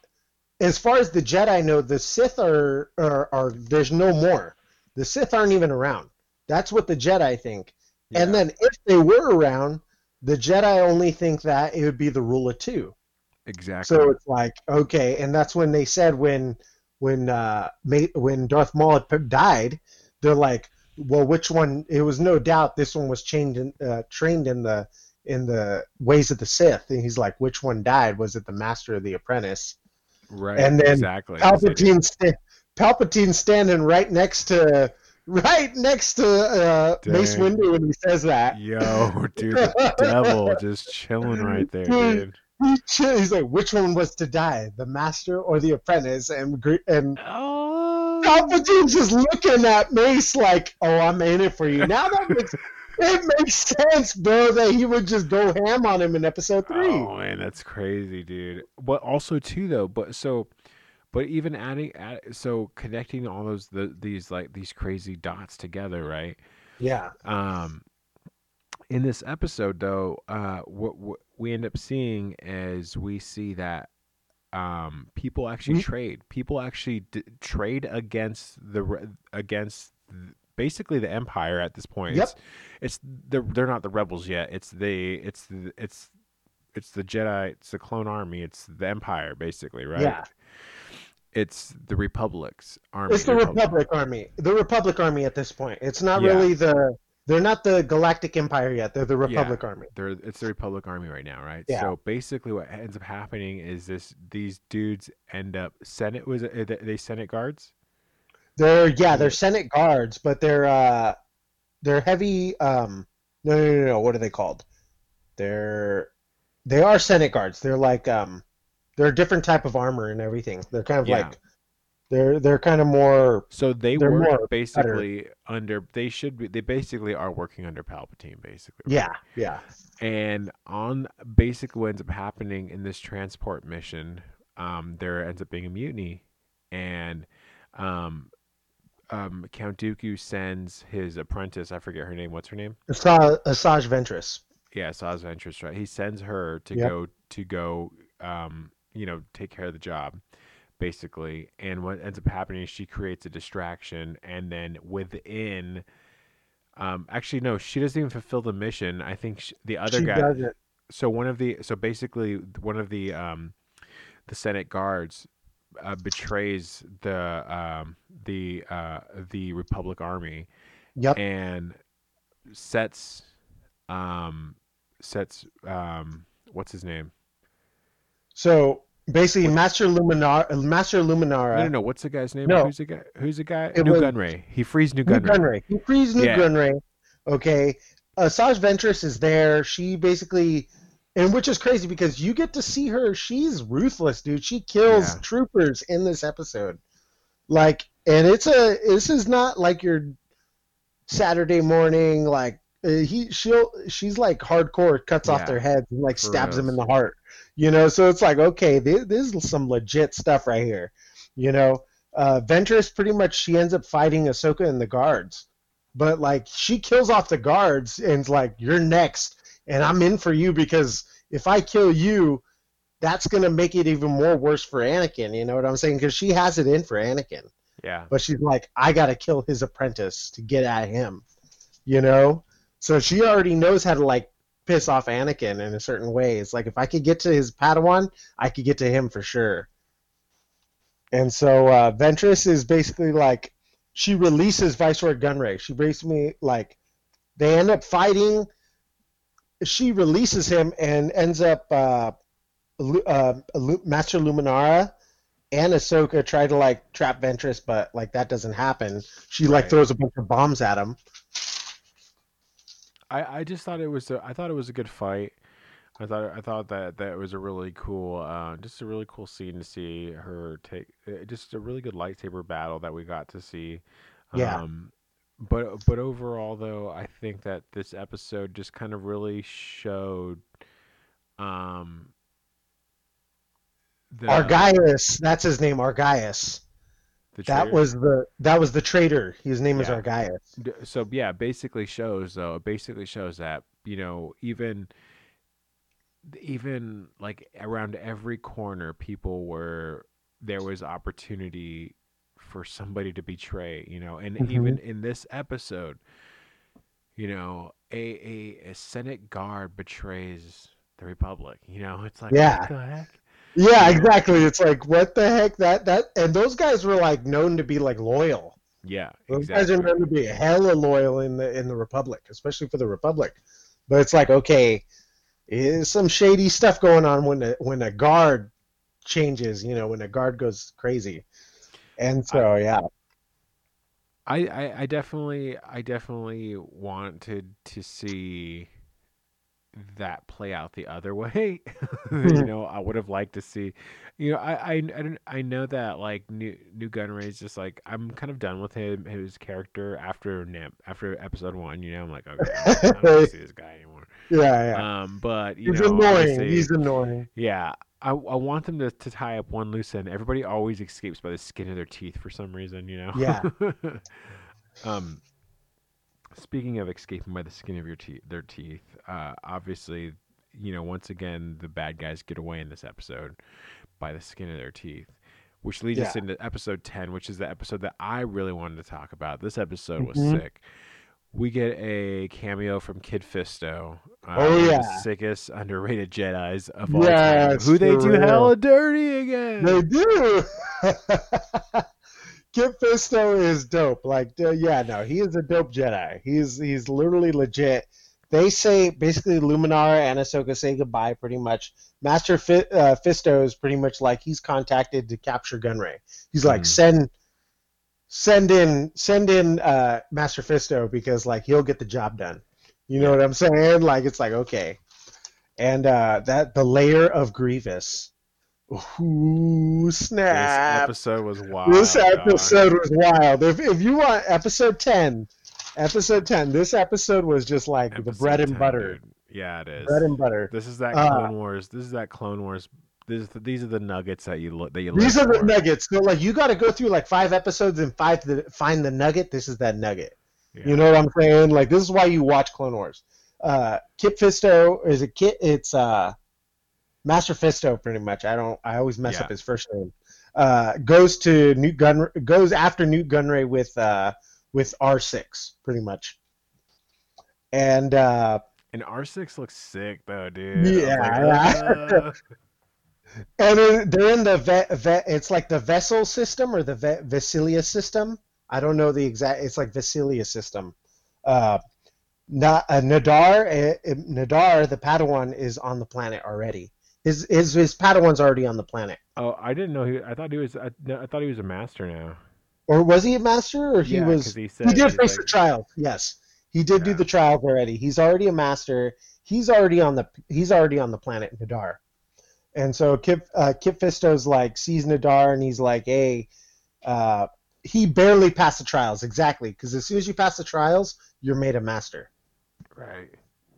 as far as the Jedi know, the Sith are are, are there's no more. The Sith aren't even around. That's what the Jedi think. And then if they were around, the Jedi only think that it would be the rule of two. exactly. So it's like okay, and that's when they said when when uh when Darth Maul died, they're like, well, which one? It was no doubt this one was trained in uh, trained in the in the ways of the Sith, and he's like, which one died? Was it the Master or the Apprentice? right. and then exactly. Palpatine, sta- Palpatine standing right next to right next to uh, Mace. Windu when he says that. Yo, dude, the devil just chilling right there, dude. He He's like, which one was to die, the Master or the Apprentice? And and Oh, Palpatine's just looking at Mace like, "Oh, I'm in it for you." Now that makes it makes sense, bro, that he would just go ham on him in Episode Three. oh man, that's crazy, dude. But also too, though, but so, but even adding, add, so connecting all those the, these like these crazy dots together, right? Yeah, Um, in this episode, though, uh, what, what we end up seeing is we see that um, people actually Mhm. trade. People actually d- trade against the against basically the empire at this point. Yep. It's, it's they're they're not the rebels yet. It's the it's the, it's it's the Jedi. It's the clone army. It's the empire, basically, right? Yeah. It's the Republic's army. It's the Republic Army. The Republic Army at this point. It's not Yeah. really the. They're not the Galactic Empire yet. They're the Republic Army. They're it's the Republic Army right now, right? Yeah. So basically, what ends up happening is this: these dudes end up Senate was it, they Senate guards? They're yeah, they're Senate guards, but they're uh, they're heavy. Um, no, no, no, no. What are they called? They're they are Senate guards. They're like um, they're a different type of armor and everything. They're kind of Yeah. like they're they're kind of more So they work basically under. They should be. They basically are working under Palpatine, basically. yeah yeah And on basically what ends up happening in this transport mission, um, there ends up being a mutiny, and um, um, Count Dooku sends his apprentice. I forget her name. What's her name? Asa- Asajj Ventress. Yeah, Saz Ventress. Right. He sends her to Yep. go to go, um, you know, take care of the job, basically. And what ends up happening is she creates a distraction, and then within. Um, actually, no, she doesn't even fulfill the mission. I think sh the other she guy does it. so one of the so basically one of the um the senate guards uh, betrays the um the uh the republic army Yep. and sets um sets um what's his name So basically, Master Luminar, Master Luminara, no no no what's the guy's name No. who's the guy who's the guy It new was- gunray he frees Nute Gunray. Nute gunray Gunray. He frees Nute Yeah. Gunray. Okay. Asajj Ventress is there. She basically, and which is crazy because you get to see her. She's ruthless, dude. She kills Yeah. troopers in this episode. Like, and it's a. This is not like your Saturday morning. Like uh, he, she'll, she's like hardcore. Cuts Yeah. off their heads and like stabs them in the heart. You know, so it's like okay, this, this is some legit stuff right here. You know, uh, Ventress pretty much she ends up fighting Ahsoka and the guards, but like she kills off the guards and's like you're next, and I'm in for you because if I kill you, that's gonna make it even more worse for Anakin. You know what I'm saying? Because she has it in for Anakin, yeah but she's like I gotta kill his apprentice to get at him. You know, so she already knows how to like piss off Anakin in a certain way. It's like if I could get to his Padawan, I could get to him for sure. And so uh, Ventress is basically like she releases Viceroy Gunray. She basically like they end up fighting. She releases him and ends up uh, uh, Master Luminara and Ahsoka try to like trap Ventress, but like that doesn't happen. She like Right. throws a bunch of bombs at him. I, I just thought it was a, I thought it was a good fight. I thought I thought that that was a really cool, uh, just a really cool scene to see her take, uh, just a really good lightsaber battle that we got to see. Yeah. Um, but but overall, though, I think that this episode just kind of really showed, um, the Argyus, that's his name, Argyus. The That was the that was the traitor. His name is Yeah. Argyus. So yeah basically shows though it basically shows that you know even even like around every corner people were there was opportunity for somebody to betray you know and Mhm. even in this episode you know a, a a senate guard betrays the republic you know it's like Yeah. what the heck Yeah, exactly. It's like what the heck that that and those guys were like known to be like loyal. yeah Those guys are known to be hella loyal in the in the Republic, especially for the Republic. But it's like okay, is some shady stuff going on when the when a guard changes, you know, when a guard goes crazy. And so yeah. I, I, I definitely I definitely wanted to see that play out the other way. you know, I would have liked to see. You know, I I I, don't- I know that like new Nute Gunray is just like I'm kind of done with him his character after Nip after episode one. You know, I'm like okay, I don't, I don't want to see this guy anymore. Yeah, yeah. Um, but you He's know, annoying. obviously- He's annoying. yeah, I, I want them to, to tie up one loose end. Everybody always escapes by the skin of their teeth for some reason, you know. Yeah. um. Speaking of escaping by the skin of your teeth, their teeth. Uh, obviously, you know, once again, the bad guys get away in this episode by the skin of their teeth, which leads us into episode ten, which is the episode that I really wanted to talk about. This episode was Mhm. sick. We get a cameo from Kit Fisto. Uh, Oh, one of the yeah. sickest underrated Jedi's of all Yes, time. Who they do real. hella dirty again. They do. Kit Fisto is dope. Like, uh, yeah, no, he is a dope Jedi. He's he's literally legit. They say basically Luminara and Ahsoka say goodbye pretty much. Master Fi- uh, Fisto is pretty much like he's contacted to capture Gunray. He's like Hmm. send send in send in uh, Master Fisto because like he'll get the job done. You know what I'm saying? Like it's like okay, and uh, that the lair of Grievous. Ooh, snap. This episode was wild. This dog. episode was wild. If, if you want episode 10, episode 10, this episode was just like the Episode bread and 10, butter. dude. Yeah, it is. Bread and butter. This is that Uh, Clone Wars. This is that Clone Wars. This, these are the nuggets that you look that you. These are the nuggets. So like you got to go through like five episodes and five to find the nugget. This is that nugget. Yeah. You know what I'm saying? Like this is why you watch Clone Wars. Uh, Kit Fisto is a Kit. It's uh, Master Fisto, pretty much. I don't. I always mess Yeah. up his first name. Uh, goes to Nute Gun. Goes after Nute Gunray with uh with R6, pretty much. And uh, And R six looks sick though, dude. Yeah, like, "Uh." and then they're in the ve- ve- it's like the vessel system or the ve- Vasilia system. I don't know the exact. It's like Vasilia system. Uh, Na- uh, Nahdar, uh, Nahdar, the Padawan is on the planet already. His his his Padawan's already on the planet. oh, I didn't know he. I thought he was. I, I thought he was a master now. Or was he a master? Or he yeah, was. he said He did face like- the trials. Yes, he did do the trials already. He's already a master. He's already on the he's already on the planet Nahdar, and so Kit uh, Kit Fisto's like sees Nahdar and he's like, hey, uh, he barely passed the trials exactly because as soon as you pass the trials, you're made a master. Right.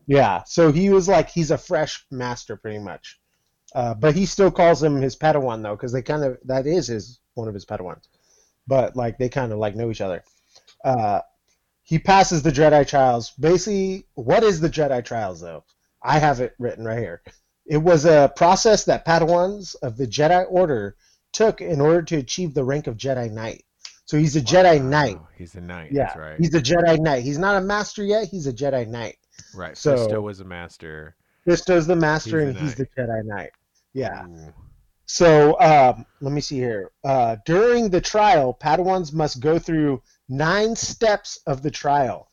Yeah, so he was like he's a fresh master pretty much, uh, but he still calls him his Padawan though because they kind of that is his one of his Padawans, but like they kind of like know each other. Uh, he passes the Jedi trials. Basically, what is the Jedi trials though? I have it written right here. It was a process that Padawans of the Jedi Order took in order to achieve the rank of Jedi Knight. So he's a Jedi Knight. He's a knight. Yeah, That's right. he's a Jedi Knight. He's not a master yet. He's a Jedi Knight. right. so- Fisto was a master. Fisto's the master, He's and he's the Jedi Knight. Yeah. Ooh. So um, let me see here. Uh, during the trial, Padawans must go through nine steps of the trial.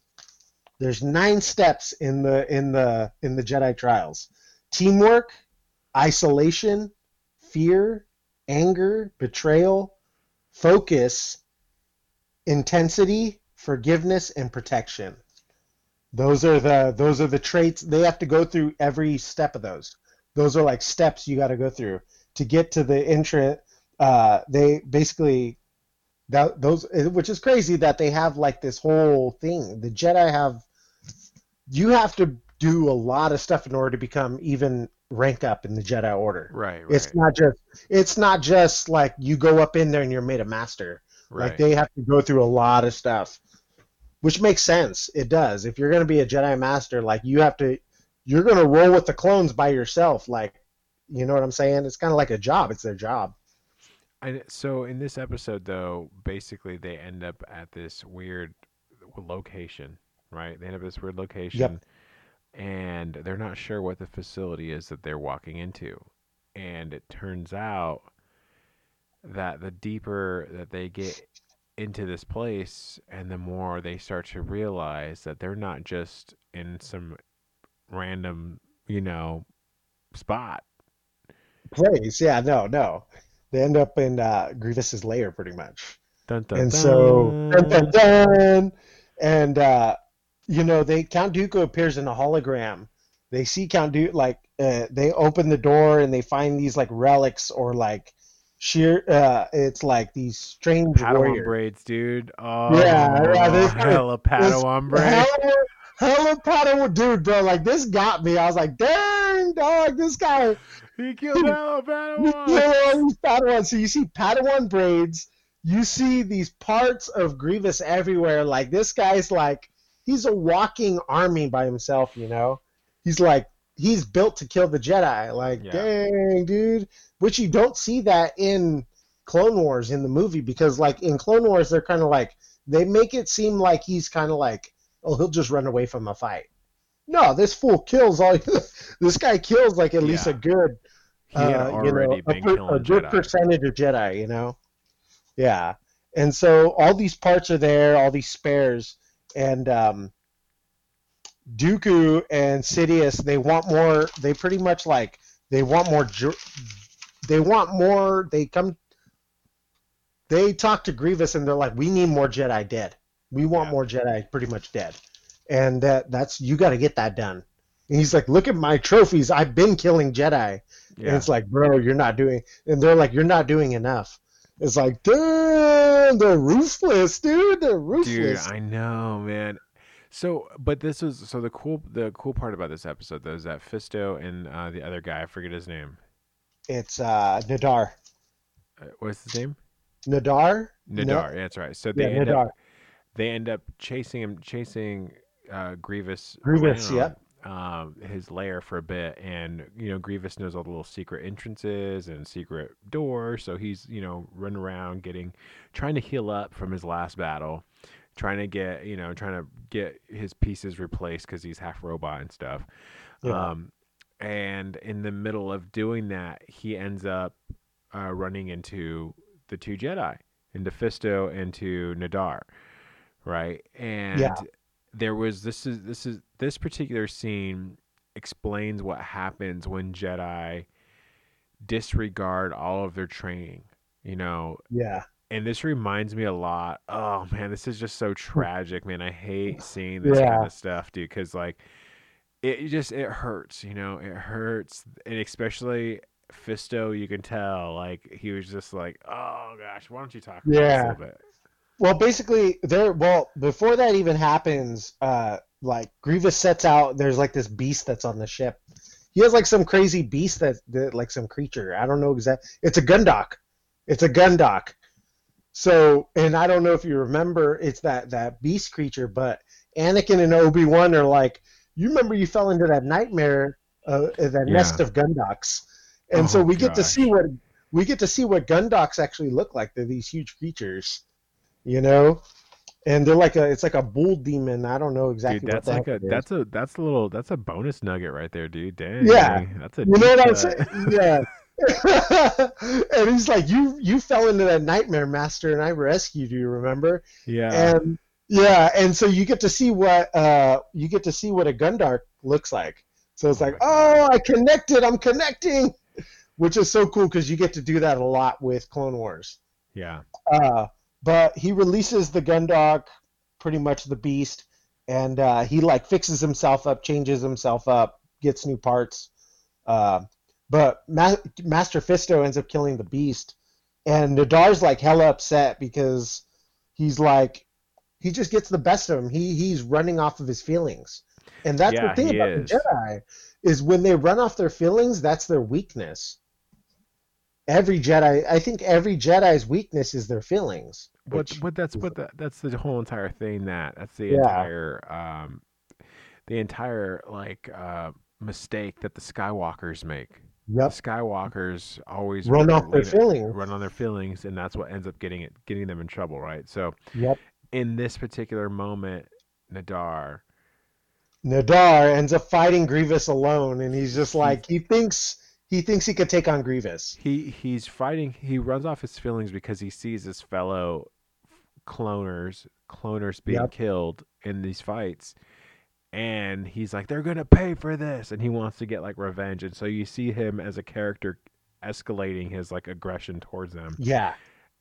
There's nine steps in the in the in the Jedi trials: teamwork, isolation, fear, anger, betrayal, focus, intensity, forgiveness, and protection. Those are the those are the traits they have to go through every step of those. Those are like steps you got to go through to get to the entrance. Uh, they basically that those which is crazy that they have like this whole thing. The Jedi have you have to do a lot of stuff in order to become even rank up in the Jedi Order. Right. Right. It's not just it's not just like you go up in there and you're made a master. right. Like they have to go through a lot of stuff, which makes sense. It does. If you're going to be a Jedi Master, like you have to, you're going to roll with the clones by yourself. Like, you know what I'm saying? It's kind of like a job. It's their job. And so in this episode, though, basically they end up at this weird location, right? They end up at this weird location, and they're not sure what the facility is that they're walking into. And it turns out that the deeper that they get into this place, and the more they start to realize that they're not just in some random, you know, spot. Place, yeah, no, no. They end up in uh, Grievous's lair, pretty much. Dun, dun, and so, dun, dun, dun, and uh, you know, they Count Dooku appears in a hologram. They see Count Dooku, like uh, they open the door and they find these like relics or like sheer. Uh, it's like these strange Padawan warriors. braids, dude. Oh, Yeah, yeah, this- hella Padawan braids. Hella, Padawan, dude, bro. Like this got me. I was like, dang, dog, this guy. He killed hella Padawan. these Padawan. So you see Padawan braids. You see these parts of Grievous everywhere. Like this guy's like he's a walking army by himself. You know, he's like he's built to kill the Jedi. Like Yeah. dang, dude. Which you don't see that in Clone Wars in the movie because like in Clone Wars they're kind of like they make it seem like he's kind of like oh he'll just run away from a fight. No, this fool kills all. this guy kills like at least a good uh, you know, a, per- a good Jedi. percentage of Jedi, you know. Yeah. And so all these parts are there, all these spares, and um, Dooku and Sidious, they want more. They pretty much like they want more. They want more. They come. They talk to Grievous and they're like, "We need more Jedi dead. We want Yeah. more Jedi pretty much dead." And that that's you got to get that done. And he's like, "Look at my trophies. I've been killing Jedi." Yeah. And it's like, bro, you're not doing. And they're like, you're not doing enough. It's like, damn, they're ruthless, dude. They're ruthless." Dude. I know, man. So, but this was so the cool the cool part about this episode though is that Fisto and uh, the other guy, I forget his name. It's uh, Nahdar. Uh, what's his name? Nahdar. Nahdar. No- Yeah, that's right. So they Yeah, end Nahdar. up they end up chasing him, chasing uh, Grievous. Grievous, around, yep. Um, his lair for a bit, and you know Grievous knows all the little secret entrances and secret doors, so he's you know running around getting, trying to heal up from his last battle, trying to get you know trying to get his pieces replaced because he's half robot and stuff. Yeah. Um, and in the middle of doing that, he ends up uh, running into the two Jedi, into Fisto and to Nahdar, right? And Yeah. there was this is this is this particular scene explains what happens when Jedi disregard all of their training, you know, Yeah. and this reminds me a lot. Oh man, this is just so tragic, man. I hate seeing this Yeah. kind of stuff, dude. Because like, it just it hurts, you know. It hurts, and especially Fisto. You can tell, like he was just like, oh gosh, why don't you talk about this a Yeah. little bit? Well, basically, there. Well, before that even happens, uh, like Grievous sets out. There's like this beast that's on the ship. He has like some crazy beast that, that like some creature. I don't know exactly. It's a Gundark. It's a Gundark. So, and I don't know if you remember, it's that that beast creature. But Anakin and Obi Wan are like, you remember you fell into that nightmare, uh, that Yeah. nest of Gundarks, and so Oh, we get to see what we get to see what Gundarks actually look like. They're these huge creatures you know? And they're like a it's like a bull demon. I don't know exactly Dude, that's what like a heck it is. that's a that's a little that's a bonus nugget right there, dude. Dang. Yeah. that's a you know what i'm saying yeah. And he's like you you fell into that nightmare master and i rescued you remember? Yeah, and yeah and so you get to see what uh you get to see what a gundark looks like. So it's Oh like oh i connected i'm connecting. Which is so cool because you get to do that a lot with clone wars. Yeah, Uh, but he releases the Gundark, pretty much the beast, and uh, he like fixes himself up, changes himself up, gets new parts. Uh, but Ma- Master Fisto ends up killing the beast, and Nahdar's like hella upset because he's like he just gets the best of him. He he's running off of his feelings, and that's Yeah, the thing about is. the Jedi is when they run off their feelings, that's their weakness. Every Jedi, I think every Jedi's weakness is their feelings. but but that's the, that's the whole entire thing. That that's the Yeah. entire um, the entire like uh mistake that the Skywalkers make. Yep. The Skywalkers always Run off their feelings. run on their feelings, and that's what ends up getting it getting them in trouble, right? So Yep. in this particular moment, Nahdar, Nahdar ends up fighting Grievous alone, and he's just like he thinks he thinks he could take on Grievous. he he's fighting. He runs off his feelings because he sees his fellow cloners cloners being Yep. killed in these fights. And he's like, they're gonna pay for this, and he wants to get like revenge. And so you see him as a character escalating his like aggression towards them. Yeah.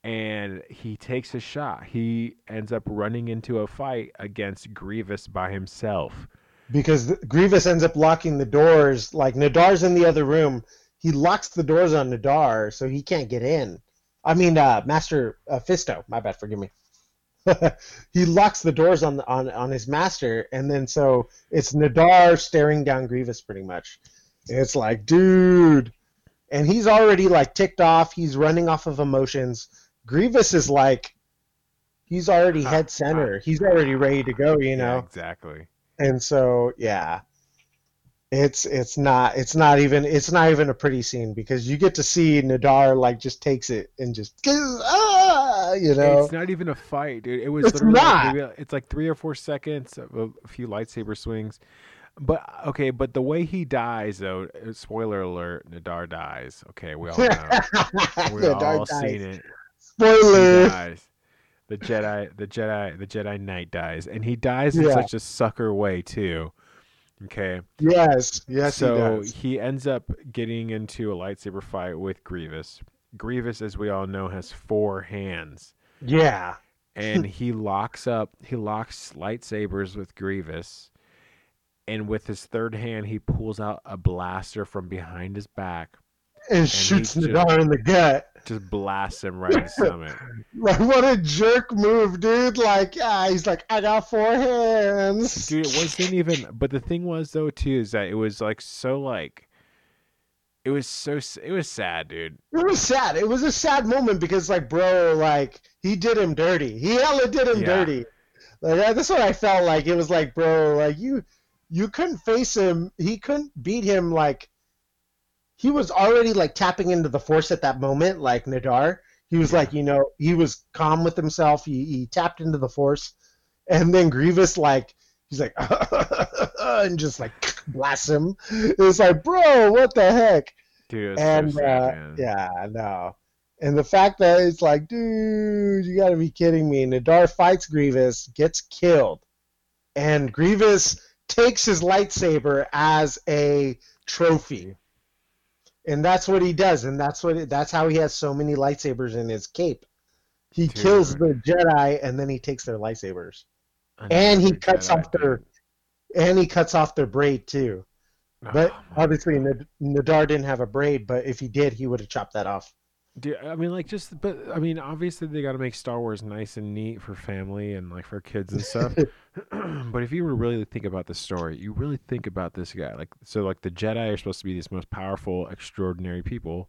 and he takes a shot. He ends up running into a fight against Grievous by himself. Because Grievous ends up locking the doors. Like Nahdar's in the other room, he locks the doors on Nahdar, so he can't get in. I mean, uh, Master uh, Fisto. My bad. Forgive me. he locks the doors on on on his master, and then so it's Nahdar staring down Grievous pretty much. It's like, dude, and he's already like ticked off. He's running off of emotions. Grievous is like, he's already head center. He's already ready to go. You Yeah, know exactly. And so yeah it's it's not it's not even it's not even a pretty scene because you get to see Nahdar like just takes it and just ah, you know It's not even a fight, dude. It was It's literally like not. maybe- it's like three or four seconds of a, few lightsaber swings. But okay, but the way he dies, though, uh, spoiler alert: Nahdar dies. Okay, we all know. we all dies. seen it. Spoiler. The Jedi, the Jedi, the Jedi Knight dies, and he dies in Yeah. such a sucker way too. Okay, Yes, yes, so he does. ends up getting into a lightsaber fight with Grievous. Grievous, as we all know, has four hands, Yeah, and he locks up. He locks lightsabers with Grievous, and with his third hand, he pulls out a blaster from behind his back, and shoots Nahdar in the gut. just blasts him right in the stomach. Like what a jerk move, dude! Like, ah, he's like, I got four hands. dude it wasn't even but the thing was though too is that it was like so like it was so it was sad dude It was sad. It was a sad moment because, like, bro, like he did him dirty. He hella did him Yeah. dirty. Like that's what I felt like. It was like, bro, like you, you couldn't face him. He couldn't beat him. Like he was already like tapping into the force at that moment. Like Nahdar, he was like, you know, he was calm with himself. He, he tapped into the force, and then Grievous, like, he's like, and just like blasts him. It was like, bro, what the heck? dude and so sad, uh, yeah, no. And the fact that it's like, dude, you got to be kidding me. Nahdar fights Grievous, gets killed, and Grievous takes his lightsaber as a trophy. And that's what he does, and that's what that's how he has so many lightsabers in his cape. He Dude. kills the Jedi, and then he takes their lightsabers, and he cuts Jedi, off their, and he cuts off their braid too. But Oh, my obviously, God. Nahdar didn't have a braid, but if he did, he would have chopped that off. I mean, like, just, but I mean, obviously, they got to make Star Wars nice and neat for family and like for kids and stuff. but if you were really think about the story, you really think about this guy. Like, so, like, the Jedi are supposed to be these most powerful, extraordinary people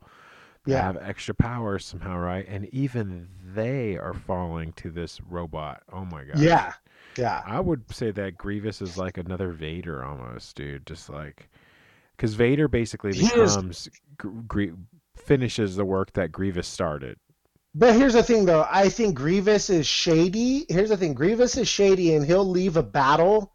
that Yeah. have extra powers somehow, right? And even they are falling to this robot. Oh my god. Yeah, yeah, I would say that Grievous is like another Vader almost, dude. Just like, because Vader basically He is- becomes Gr- Gr- finishes the work that Grievous started. But here's the thing, though. I think Grievous is shady. Here's the thing: Grievous is shady, and he'll leave a battle.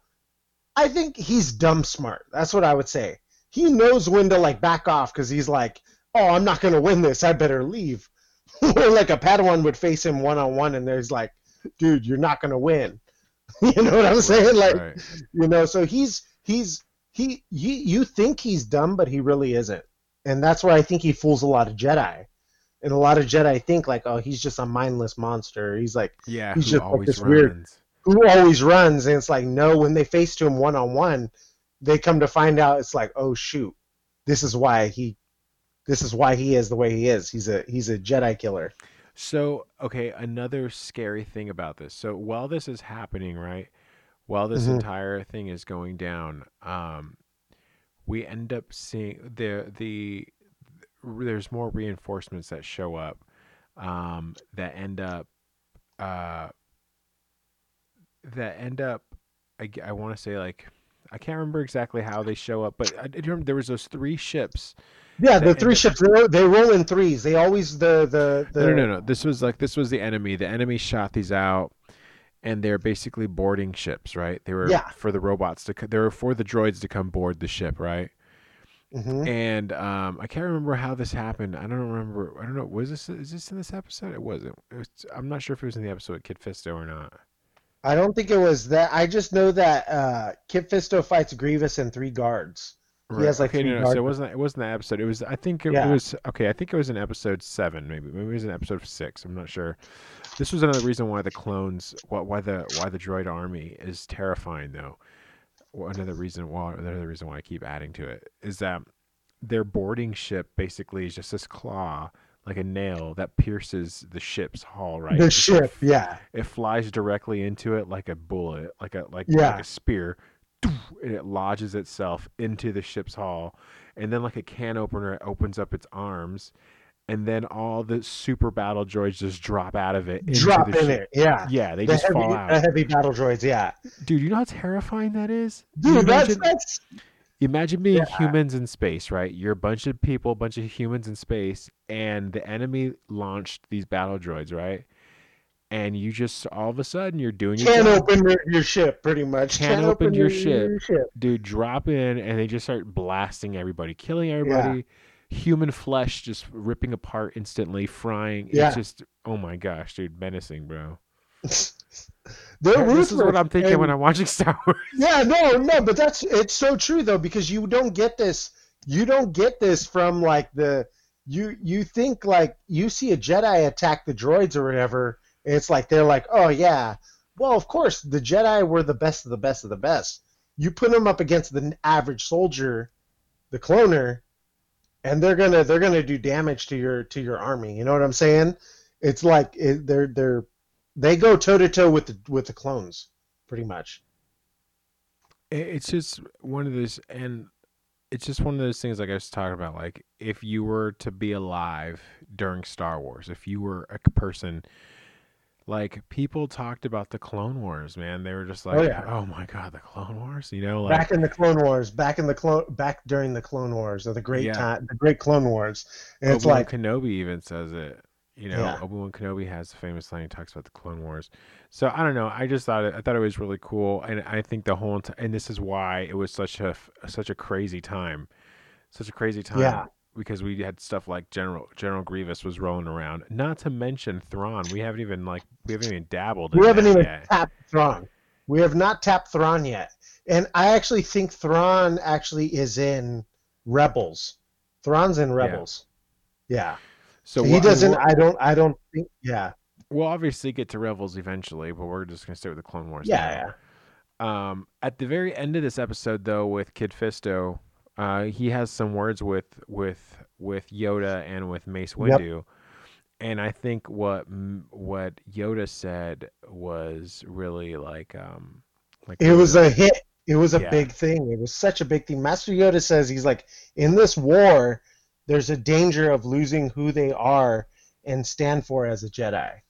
I think he's dumb smart. That's what I would say. He knows when to like back off because he's like, "Oh, I'm not gonna win this. I better leave." or like a Padawan would face him one on one, and there's like, "Dude, you're not gonna win." you know what I'm saying? Like, Right. you know so he's he's he you, you think he's dumb but he really isn't and that's where i think he fools a lot of jedi and a lot of jedi think like oh he's just a mindless monster he's like Yeah, He's just like always this weird- runs. who always runs and it's like no when they face to him one-on-one they come to find out it's like oh shoot this is why he this is why he is the way he is he's a he's a jedi killer So, okay, another scary thing about this. So, while this is happening, right? While this Mhm. entire thing is going down, um, we end up seeing the the there's more reinforcements that show up um, that end up uh, that end up. I, I want to say like I can't remember exactly how they show up, but I did remember there was those three ships yeah The- the three ships they roll, they roll in threes they always the the, the No, no, no, no. This was like this was the enemy. The enemy shot these out, and they're basically boarding ships, right? They were Yeah. for the robots to. They were for the droids to come board the ship, right? Mhm. And um, I can't remember how this happened. I don't remember. I don't know. Was this is this in this episode? It wasn't. It was, I'm not sure if it was in the episode Kit Fisto or not. I don't think it was that. I just know that uh, Kit Fisto fights Grievous and three guards. He has, like, okay, no, no, so it wasn't. It wasn't that episode. It was. I think it Yeah. was. Okay, I think it was in episode seven. Maybe. Maybe it was in episode six. I'm not sure. This was another reason why the clones, why, why the why the droid army is terrifying, though. Another reason why another reason why I keep adding to it is that their boarding ship basically is just this claw, like a nail that pierces the ship's hull. Right. The It's ship, like yeah. it flies directly into it like a bullet, like a like, Yeah. like a spear, and it lodges itself into the ship's hull, and then like a can opener, it opens up its arms, and then all the super battle droids just drop out of it. Drop in ship. it, yeah. Yeah, they the just heavy, fall the out. heavy battle droids, yeah. Dude, you know how terrifying that is? Dude, that's imagine, that's imagine being Yeah. humans in space, right? You're a bunch of people, a bunch of humans in space, and the enemy launched these battle droids, right? And you just all of a sudden you're doing your can't job. open your, your ship, pretty much. Can't open your your ship. dude drop in and they just start blasting everybody killing everybody human flesh just ripping apart instantly, frying. Yeah. It's just oh my gosh, dude, menacing, bro. They're this is what I'm thinking and- when I'm watching Star Wars. Yeah, no, no, but that's it's so true though because you don't get this you don't get this from like the you you think like you see a Jedi attack the droids or whatever it's like they're like, "Oh yeah. Well, of course, the Jedi were the best of the best of the best." You put them up against the average soldier, the cloner, and they're to they're to do damage to your to your army. You know what I'm saying? It's like it, they're they're they go toe to toe with the with the clones pretty much. It's just one of those, and it's just one of those things like I was talking about. Like, if you were to be alive during Star Wars, if you were a person, like people talked about the Clone Wars, man, they were just oh, like, Oh, "Oh, my god, the Clone Wars," you know, like back in the Clone Wars, back in the clone, back during the Clone Wars, or the great Yeah. time, the great Clone Wars, and it's like, Kenobi even says it. You know, Yeah. Obi Wan Kenobi has a famous line he talks about the Clone Wars. So I don't know. I just thought it, I thought it was really cool, and I think the whole and this is why it was such a such a crazy time, such a crazy time. Yeah. Because we had stuff like General General Grievous was rolling around. Not to mention Thrawn. We haven't even like we haven't even dabbled. we haven't even yet. tapped Thrawn. We have not tapped Thrawn yet, and I actually think Thrawn actually is in Rebels. Thrawn's in Rebels. Yeah, So he what- doesn't. I don't. I don't think. Yeah, We'll obviously get to Rebels eventually, but we're just gonna stay with the Clone Wars. yeah, yeah. Um, at the very end of this episode, though, with Kit Fisto, uh, he has some words with with with Yoda and with Mace Yep. Windu, and I think what what Yoda said was really like um like It was a hit. It was a Yeah. big thing. It was such a big thing. Master Yoda says he's like, in this war, there's a danger of losing who they are and stand for as a Jedi.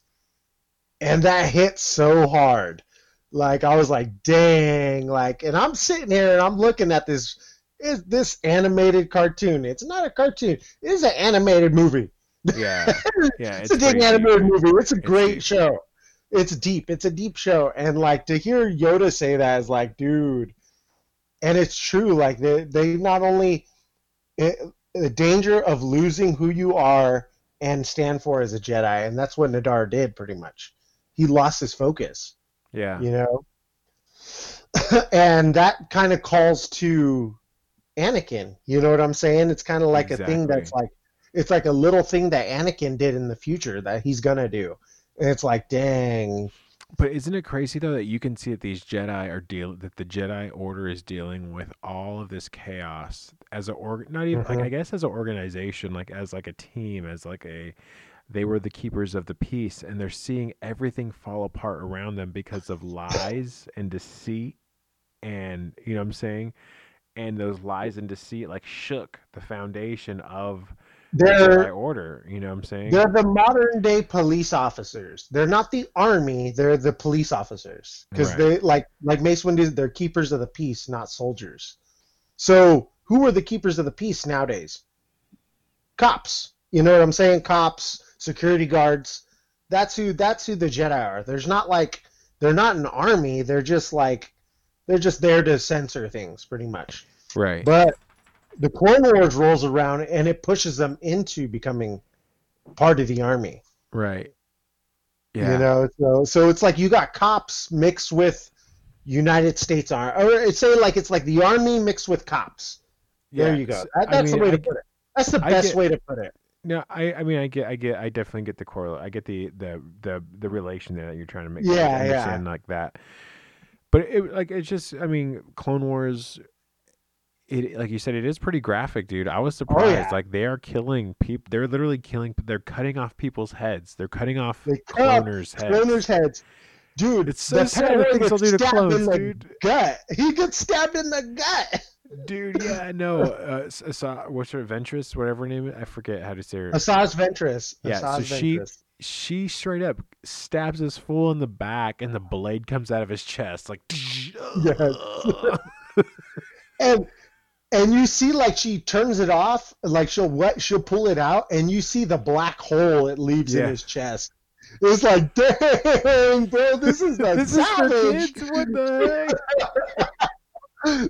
And that hit so hard. Like I was like, dang, like and I'm sitting here and I'm looking at this is this animated cartoon. It's not a cartoon. It is an animated movie. yeah yeah It's, a pretty dang animated deep. movie. It's a It's great deep. show. It's deep. It's a deep show, and like to hear Yoda say that is like, dude, and it's true. Like they they not only it, the danger of losing who you are and stand for as a Jedi, and that's what Nahdar did pretty much. He lost his focus, yeah you know, and that kind of calls to Anakin. You know what I'm saying? It's kind of like a thing that's like it's like a little thing that Anakin did in the future that he's gonna do. And it's like, dang, But isn't it crazy though that you can see that these Jedi are deal that the Jedi Order is dealing with all of this chaos as a org not even like Mhm. I guess as an organization, like as like a team, as like a they were the keepers of the peace and they're seeing everything fall apart around them because of lies and deceit and you know what I'm saying? And those lies and deceit like shook the foundation of the they're Jedi Order, you know what I'm saying? they're the modern day police officers. They're not the army. They're the police officers because Right. they like like Mace Windu. They're keepers of the peace, not soldiers. So who are the keepers of the peace nowadays? Cops. You know what I'm saying? Cops, security guards. That's who. That's who the Jedi are. There's not like they're not an army. They're just like they're just there to censor things, pretty much. right. But the Clone Wars rolls around and it pushes them into becoming part of the army. right. Yeah. You know, so so it's like you got cops mixed with United States Army, or it's say like it's like the army mixed with cops. There you go. That, I that's mean, the way I to put it. That's the I best get- way to put it. No, I, I mean, I get, I get, I definitely get the correlate. I get the, the, the, the relation there that you're trying to make. I Yeah, yeah. understand like that. But it, like, it's just, I mean, Clone Wars. It, like you said, it is pretty graphic, dude. I was surprised. Oh, yeah. Like they are killing people. They're literally killing. They're cutting off people's heads. They're cutting off They cut off heads. Cloners' heads. Dude, It's so sad what things they'll gets do to stabbed in clones, the dude. Gut. He gets stabbed in the gut. Dude, yeah, I know. Uh, Asa- what's her Ventress, whatever her name is. I forget how to say her. Asajj Ventress. Yeah, so Asajj she- Ventress. she straight up stabs this fool in the back and the blade comes out of his chest like and and you see like she turns it off like she'll what she'll pull it out and you see the black hole it leaves Yeah. in his chest. It's like dang bro this is the this is for savage kids? What the heck?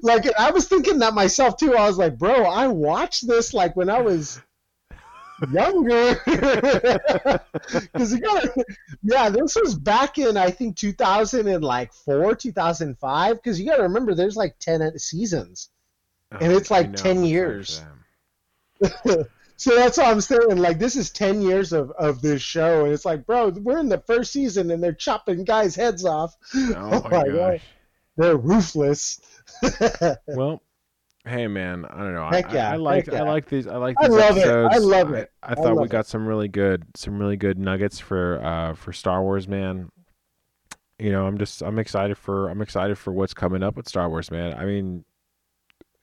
Like I was thinking that myself too. I was like, bro, I watched this like when I was younger. Because you gotta, yeah, this was back in I think 2004, 2005. Because you gotta remember, there's like 10 seasons, and oh, it's like 10 years. so that's what I'm saying. Like this is 10 years of of this show, and it's like, bro, we're in the first season, and they're chopping guys' heads off. Oh, oh my gosh. they're ruthless. Well, hey man, I don't know. Heck I, yeah, I, I like heck I like these. I like I these love it. I love it. I, I thought we love got some really good, some really good nuggets for uh for Star Wars, man. You know, I'm just I'm excited for I'm excited for what's coming up with Star Wars, man. I mean,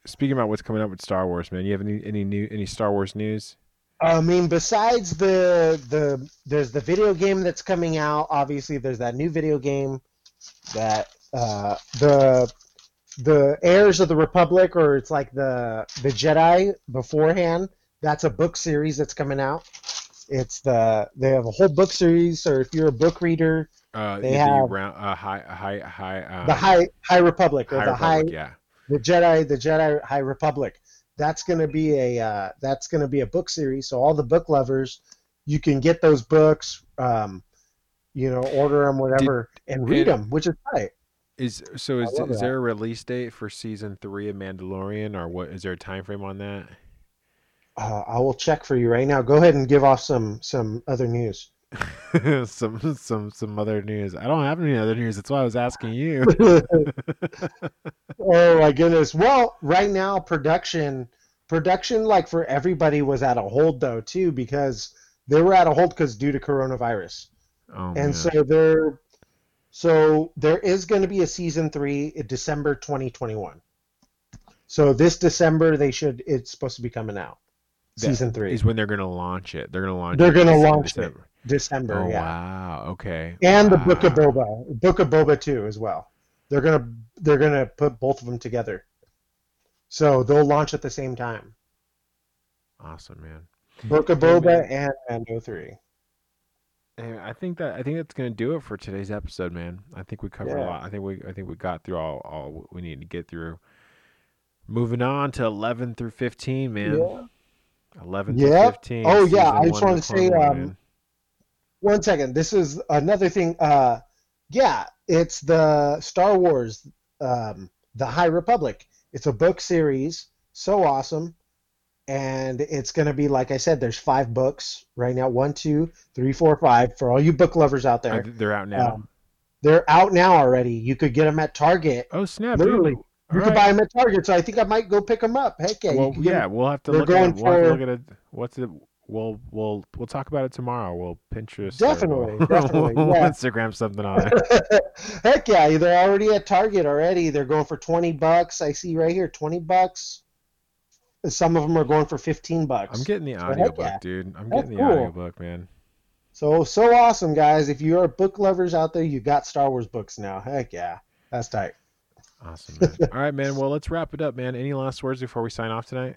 speaking about what's coming up with Star Wars, man, you have any any new any Star Wars news? I mean, besides the the there's the video game that's coming out. Obviously, there's that new video game that uh, the the heirs of the Republic, or it's like the the Jedi beforehand. That's a book series that's coming out. It's the they have a whole book series. Or if you're a book reader, Uh, They the have- round, uh, high high high um, the High High Republic or High the Republic, High yeah. the Jedi, the Jedi High Republic. That's gonna be a uh, that's gonna be a book series. So all the book lovers, you can get those books, um, you know, order them, whatever, and read and- them, which is right. Is so is, is there a release date for season three of Mandalorian or what is there a time frame on that? Uh, I will check for you right now. Go ahead and give off some some other news. some some some other news. I don't have any other news. That's why I was asking you. oh my goodness. Well, right now production production like for everybody was at a hold though too because they were at a hold because due to coronavirus. Oh, and man. so there so there is going to be a season 3 in December 2021. So this December they should it's supposed to be coming out. That Season 3. is when they're gonna launch it. They're gonna launch. They're gonna in launch it. December. December, Oh yeah. wow. Okay. And the Book of Wow. Boba, Book of Boba too as well. They're going to they're going to put both of them together. So they'll launch at the same time. Awesome, man. Book of Hey, Boba man. and Mando 3. I think that I think that's gonna do it for today's episode, man. I think we covered a lot. I think we I think we got through all all we need to get through. Moving on to eleven through fifteen, man. Yeah. Eleven Yep. through fifteen. Oh, yeah, I just one of wanted the to say, um. One second. This is another thing. Uh, yeah, it's the Star Wars, um, the High Republic. It's a book series. So awesome. And it's going to be, like I said, there's five books right now. One, two, three, four, five. For all you book lovers out there, they're out now. um, they're out now already. You could get them at Target. oh snap! literally. You could buy them at Target. So I think I might go pick them up. Heck yeah. well, can get 'em- yeah, we'll have to they're look at going. We'll to for- look at it. What's it? We'll we'll we'll talk about it tomorrow. We'll Pinterest. Definitely, we'll- definitely, we'll yeah. Instagram something on it. Heck yeah, they're already at Target already. They're going for 20 bucks. I see right here 20 bucks. Some of them are going for 15 bucks. I'm getting the audiobook, yeah. dude. I'm That's getting the cool. audiobook, man. So so awesome, guys. If you are book lovers out there, you got Star Wars books now. Heck yeah. That's tight. Awesome, man. All right, man. Well, let's wrap it up, man. Any last words before we sign off tonight?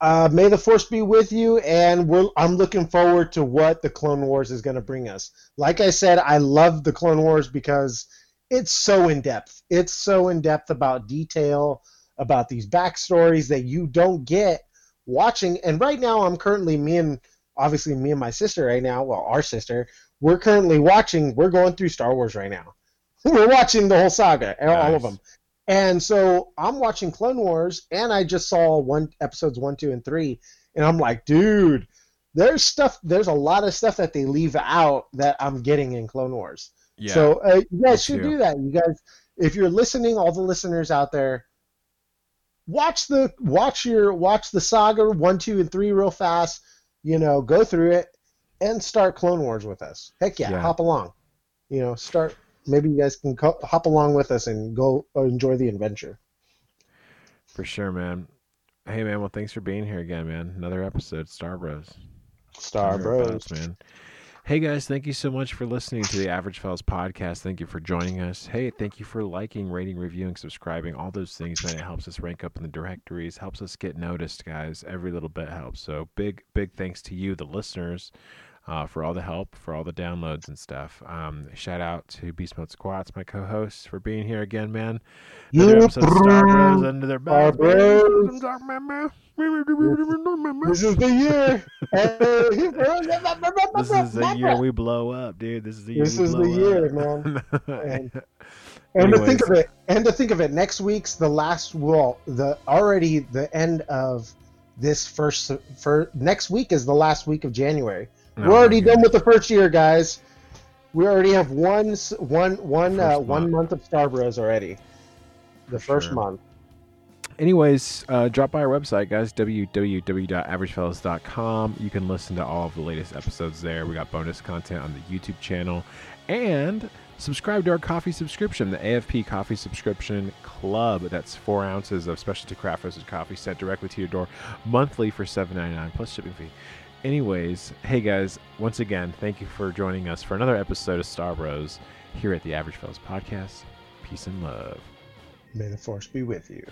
Uh, may the force be with you, and we're, I'm looking forward to what the Clone Wars is going to bring us. Like I said, I love the Clone Wars because it's so in depth. It's so in depth about detail, about these backstories that you don't get watching. And right now, I'm currently me and obviously me and my sister right now. Well, our sister, we're currently watching. We're going through Star Wars right now. we're watching the whole saga, all of them. And so I'm watching Clone Wars, and I just saw one episodes one, two, and three, and I'm like, dude, there's stuff. There's a lot of stuff that they leave out that I'm getting in Clone Wars. Yeah. So uh, you guys should too. do that. You guys, if you're listening, all the listeners out there, watch the watch your watch the saga one, two, and three real fast. You know, go through it and start Clone Wars with us. Heck yeah, Yeah. hop along. You know, start. Maybe you guys can co- hop along with us and go enjoy the adventure. For sure, man. Hey, man. Well, thanks for being here again, man. Another episode, Star Bros. Star Bros. man. Hey guys, thank you so much for listening to the Average Fellas podcast. Thank you for joining us. Hey, thank you for liking, rating, reviewing, subscribing, all those things, man. It helps us rank up in the directories, helps us get noticed, guys. Every little bit helps. So big, big thanks to you, the listeners. Uh, for all the help, for all the downloads and stuff. Um, shout out to Beast Mode Squats, my co-host, for being here again, man. Another You episode of Star Bros under their belts. Star Bros. man. This is the year. This is the year we blow up, dude. This is the year. This is the year, up. man. And, and to think of it, and to think of it, next week's the last. Well, the already the end of this first. For next week is the last week of January. Oh We're already done with the first year, guys. We already have one, one, one, uh, one month. of Star Bros already. The For first sure. month. Anyways, uh, drop by our website, guys, www.averagefellas.com. You can listen to all of the latest episodes there. We got bonus content on the YouTube channel. And subscribe to our coffee subscription, the AFP Coffee Subscription Club. That's four ounces of specialty craft roasted coffee sent directly to your door monthly for $7.99 plus shipping fee. Anyways, hey guys, once again, thank you for joining us for another episode of Star Bros here at the Average Fellas Podcast. Peace and love. May the force be with you.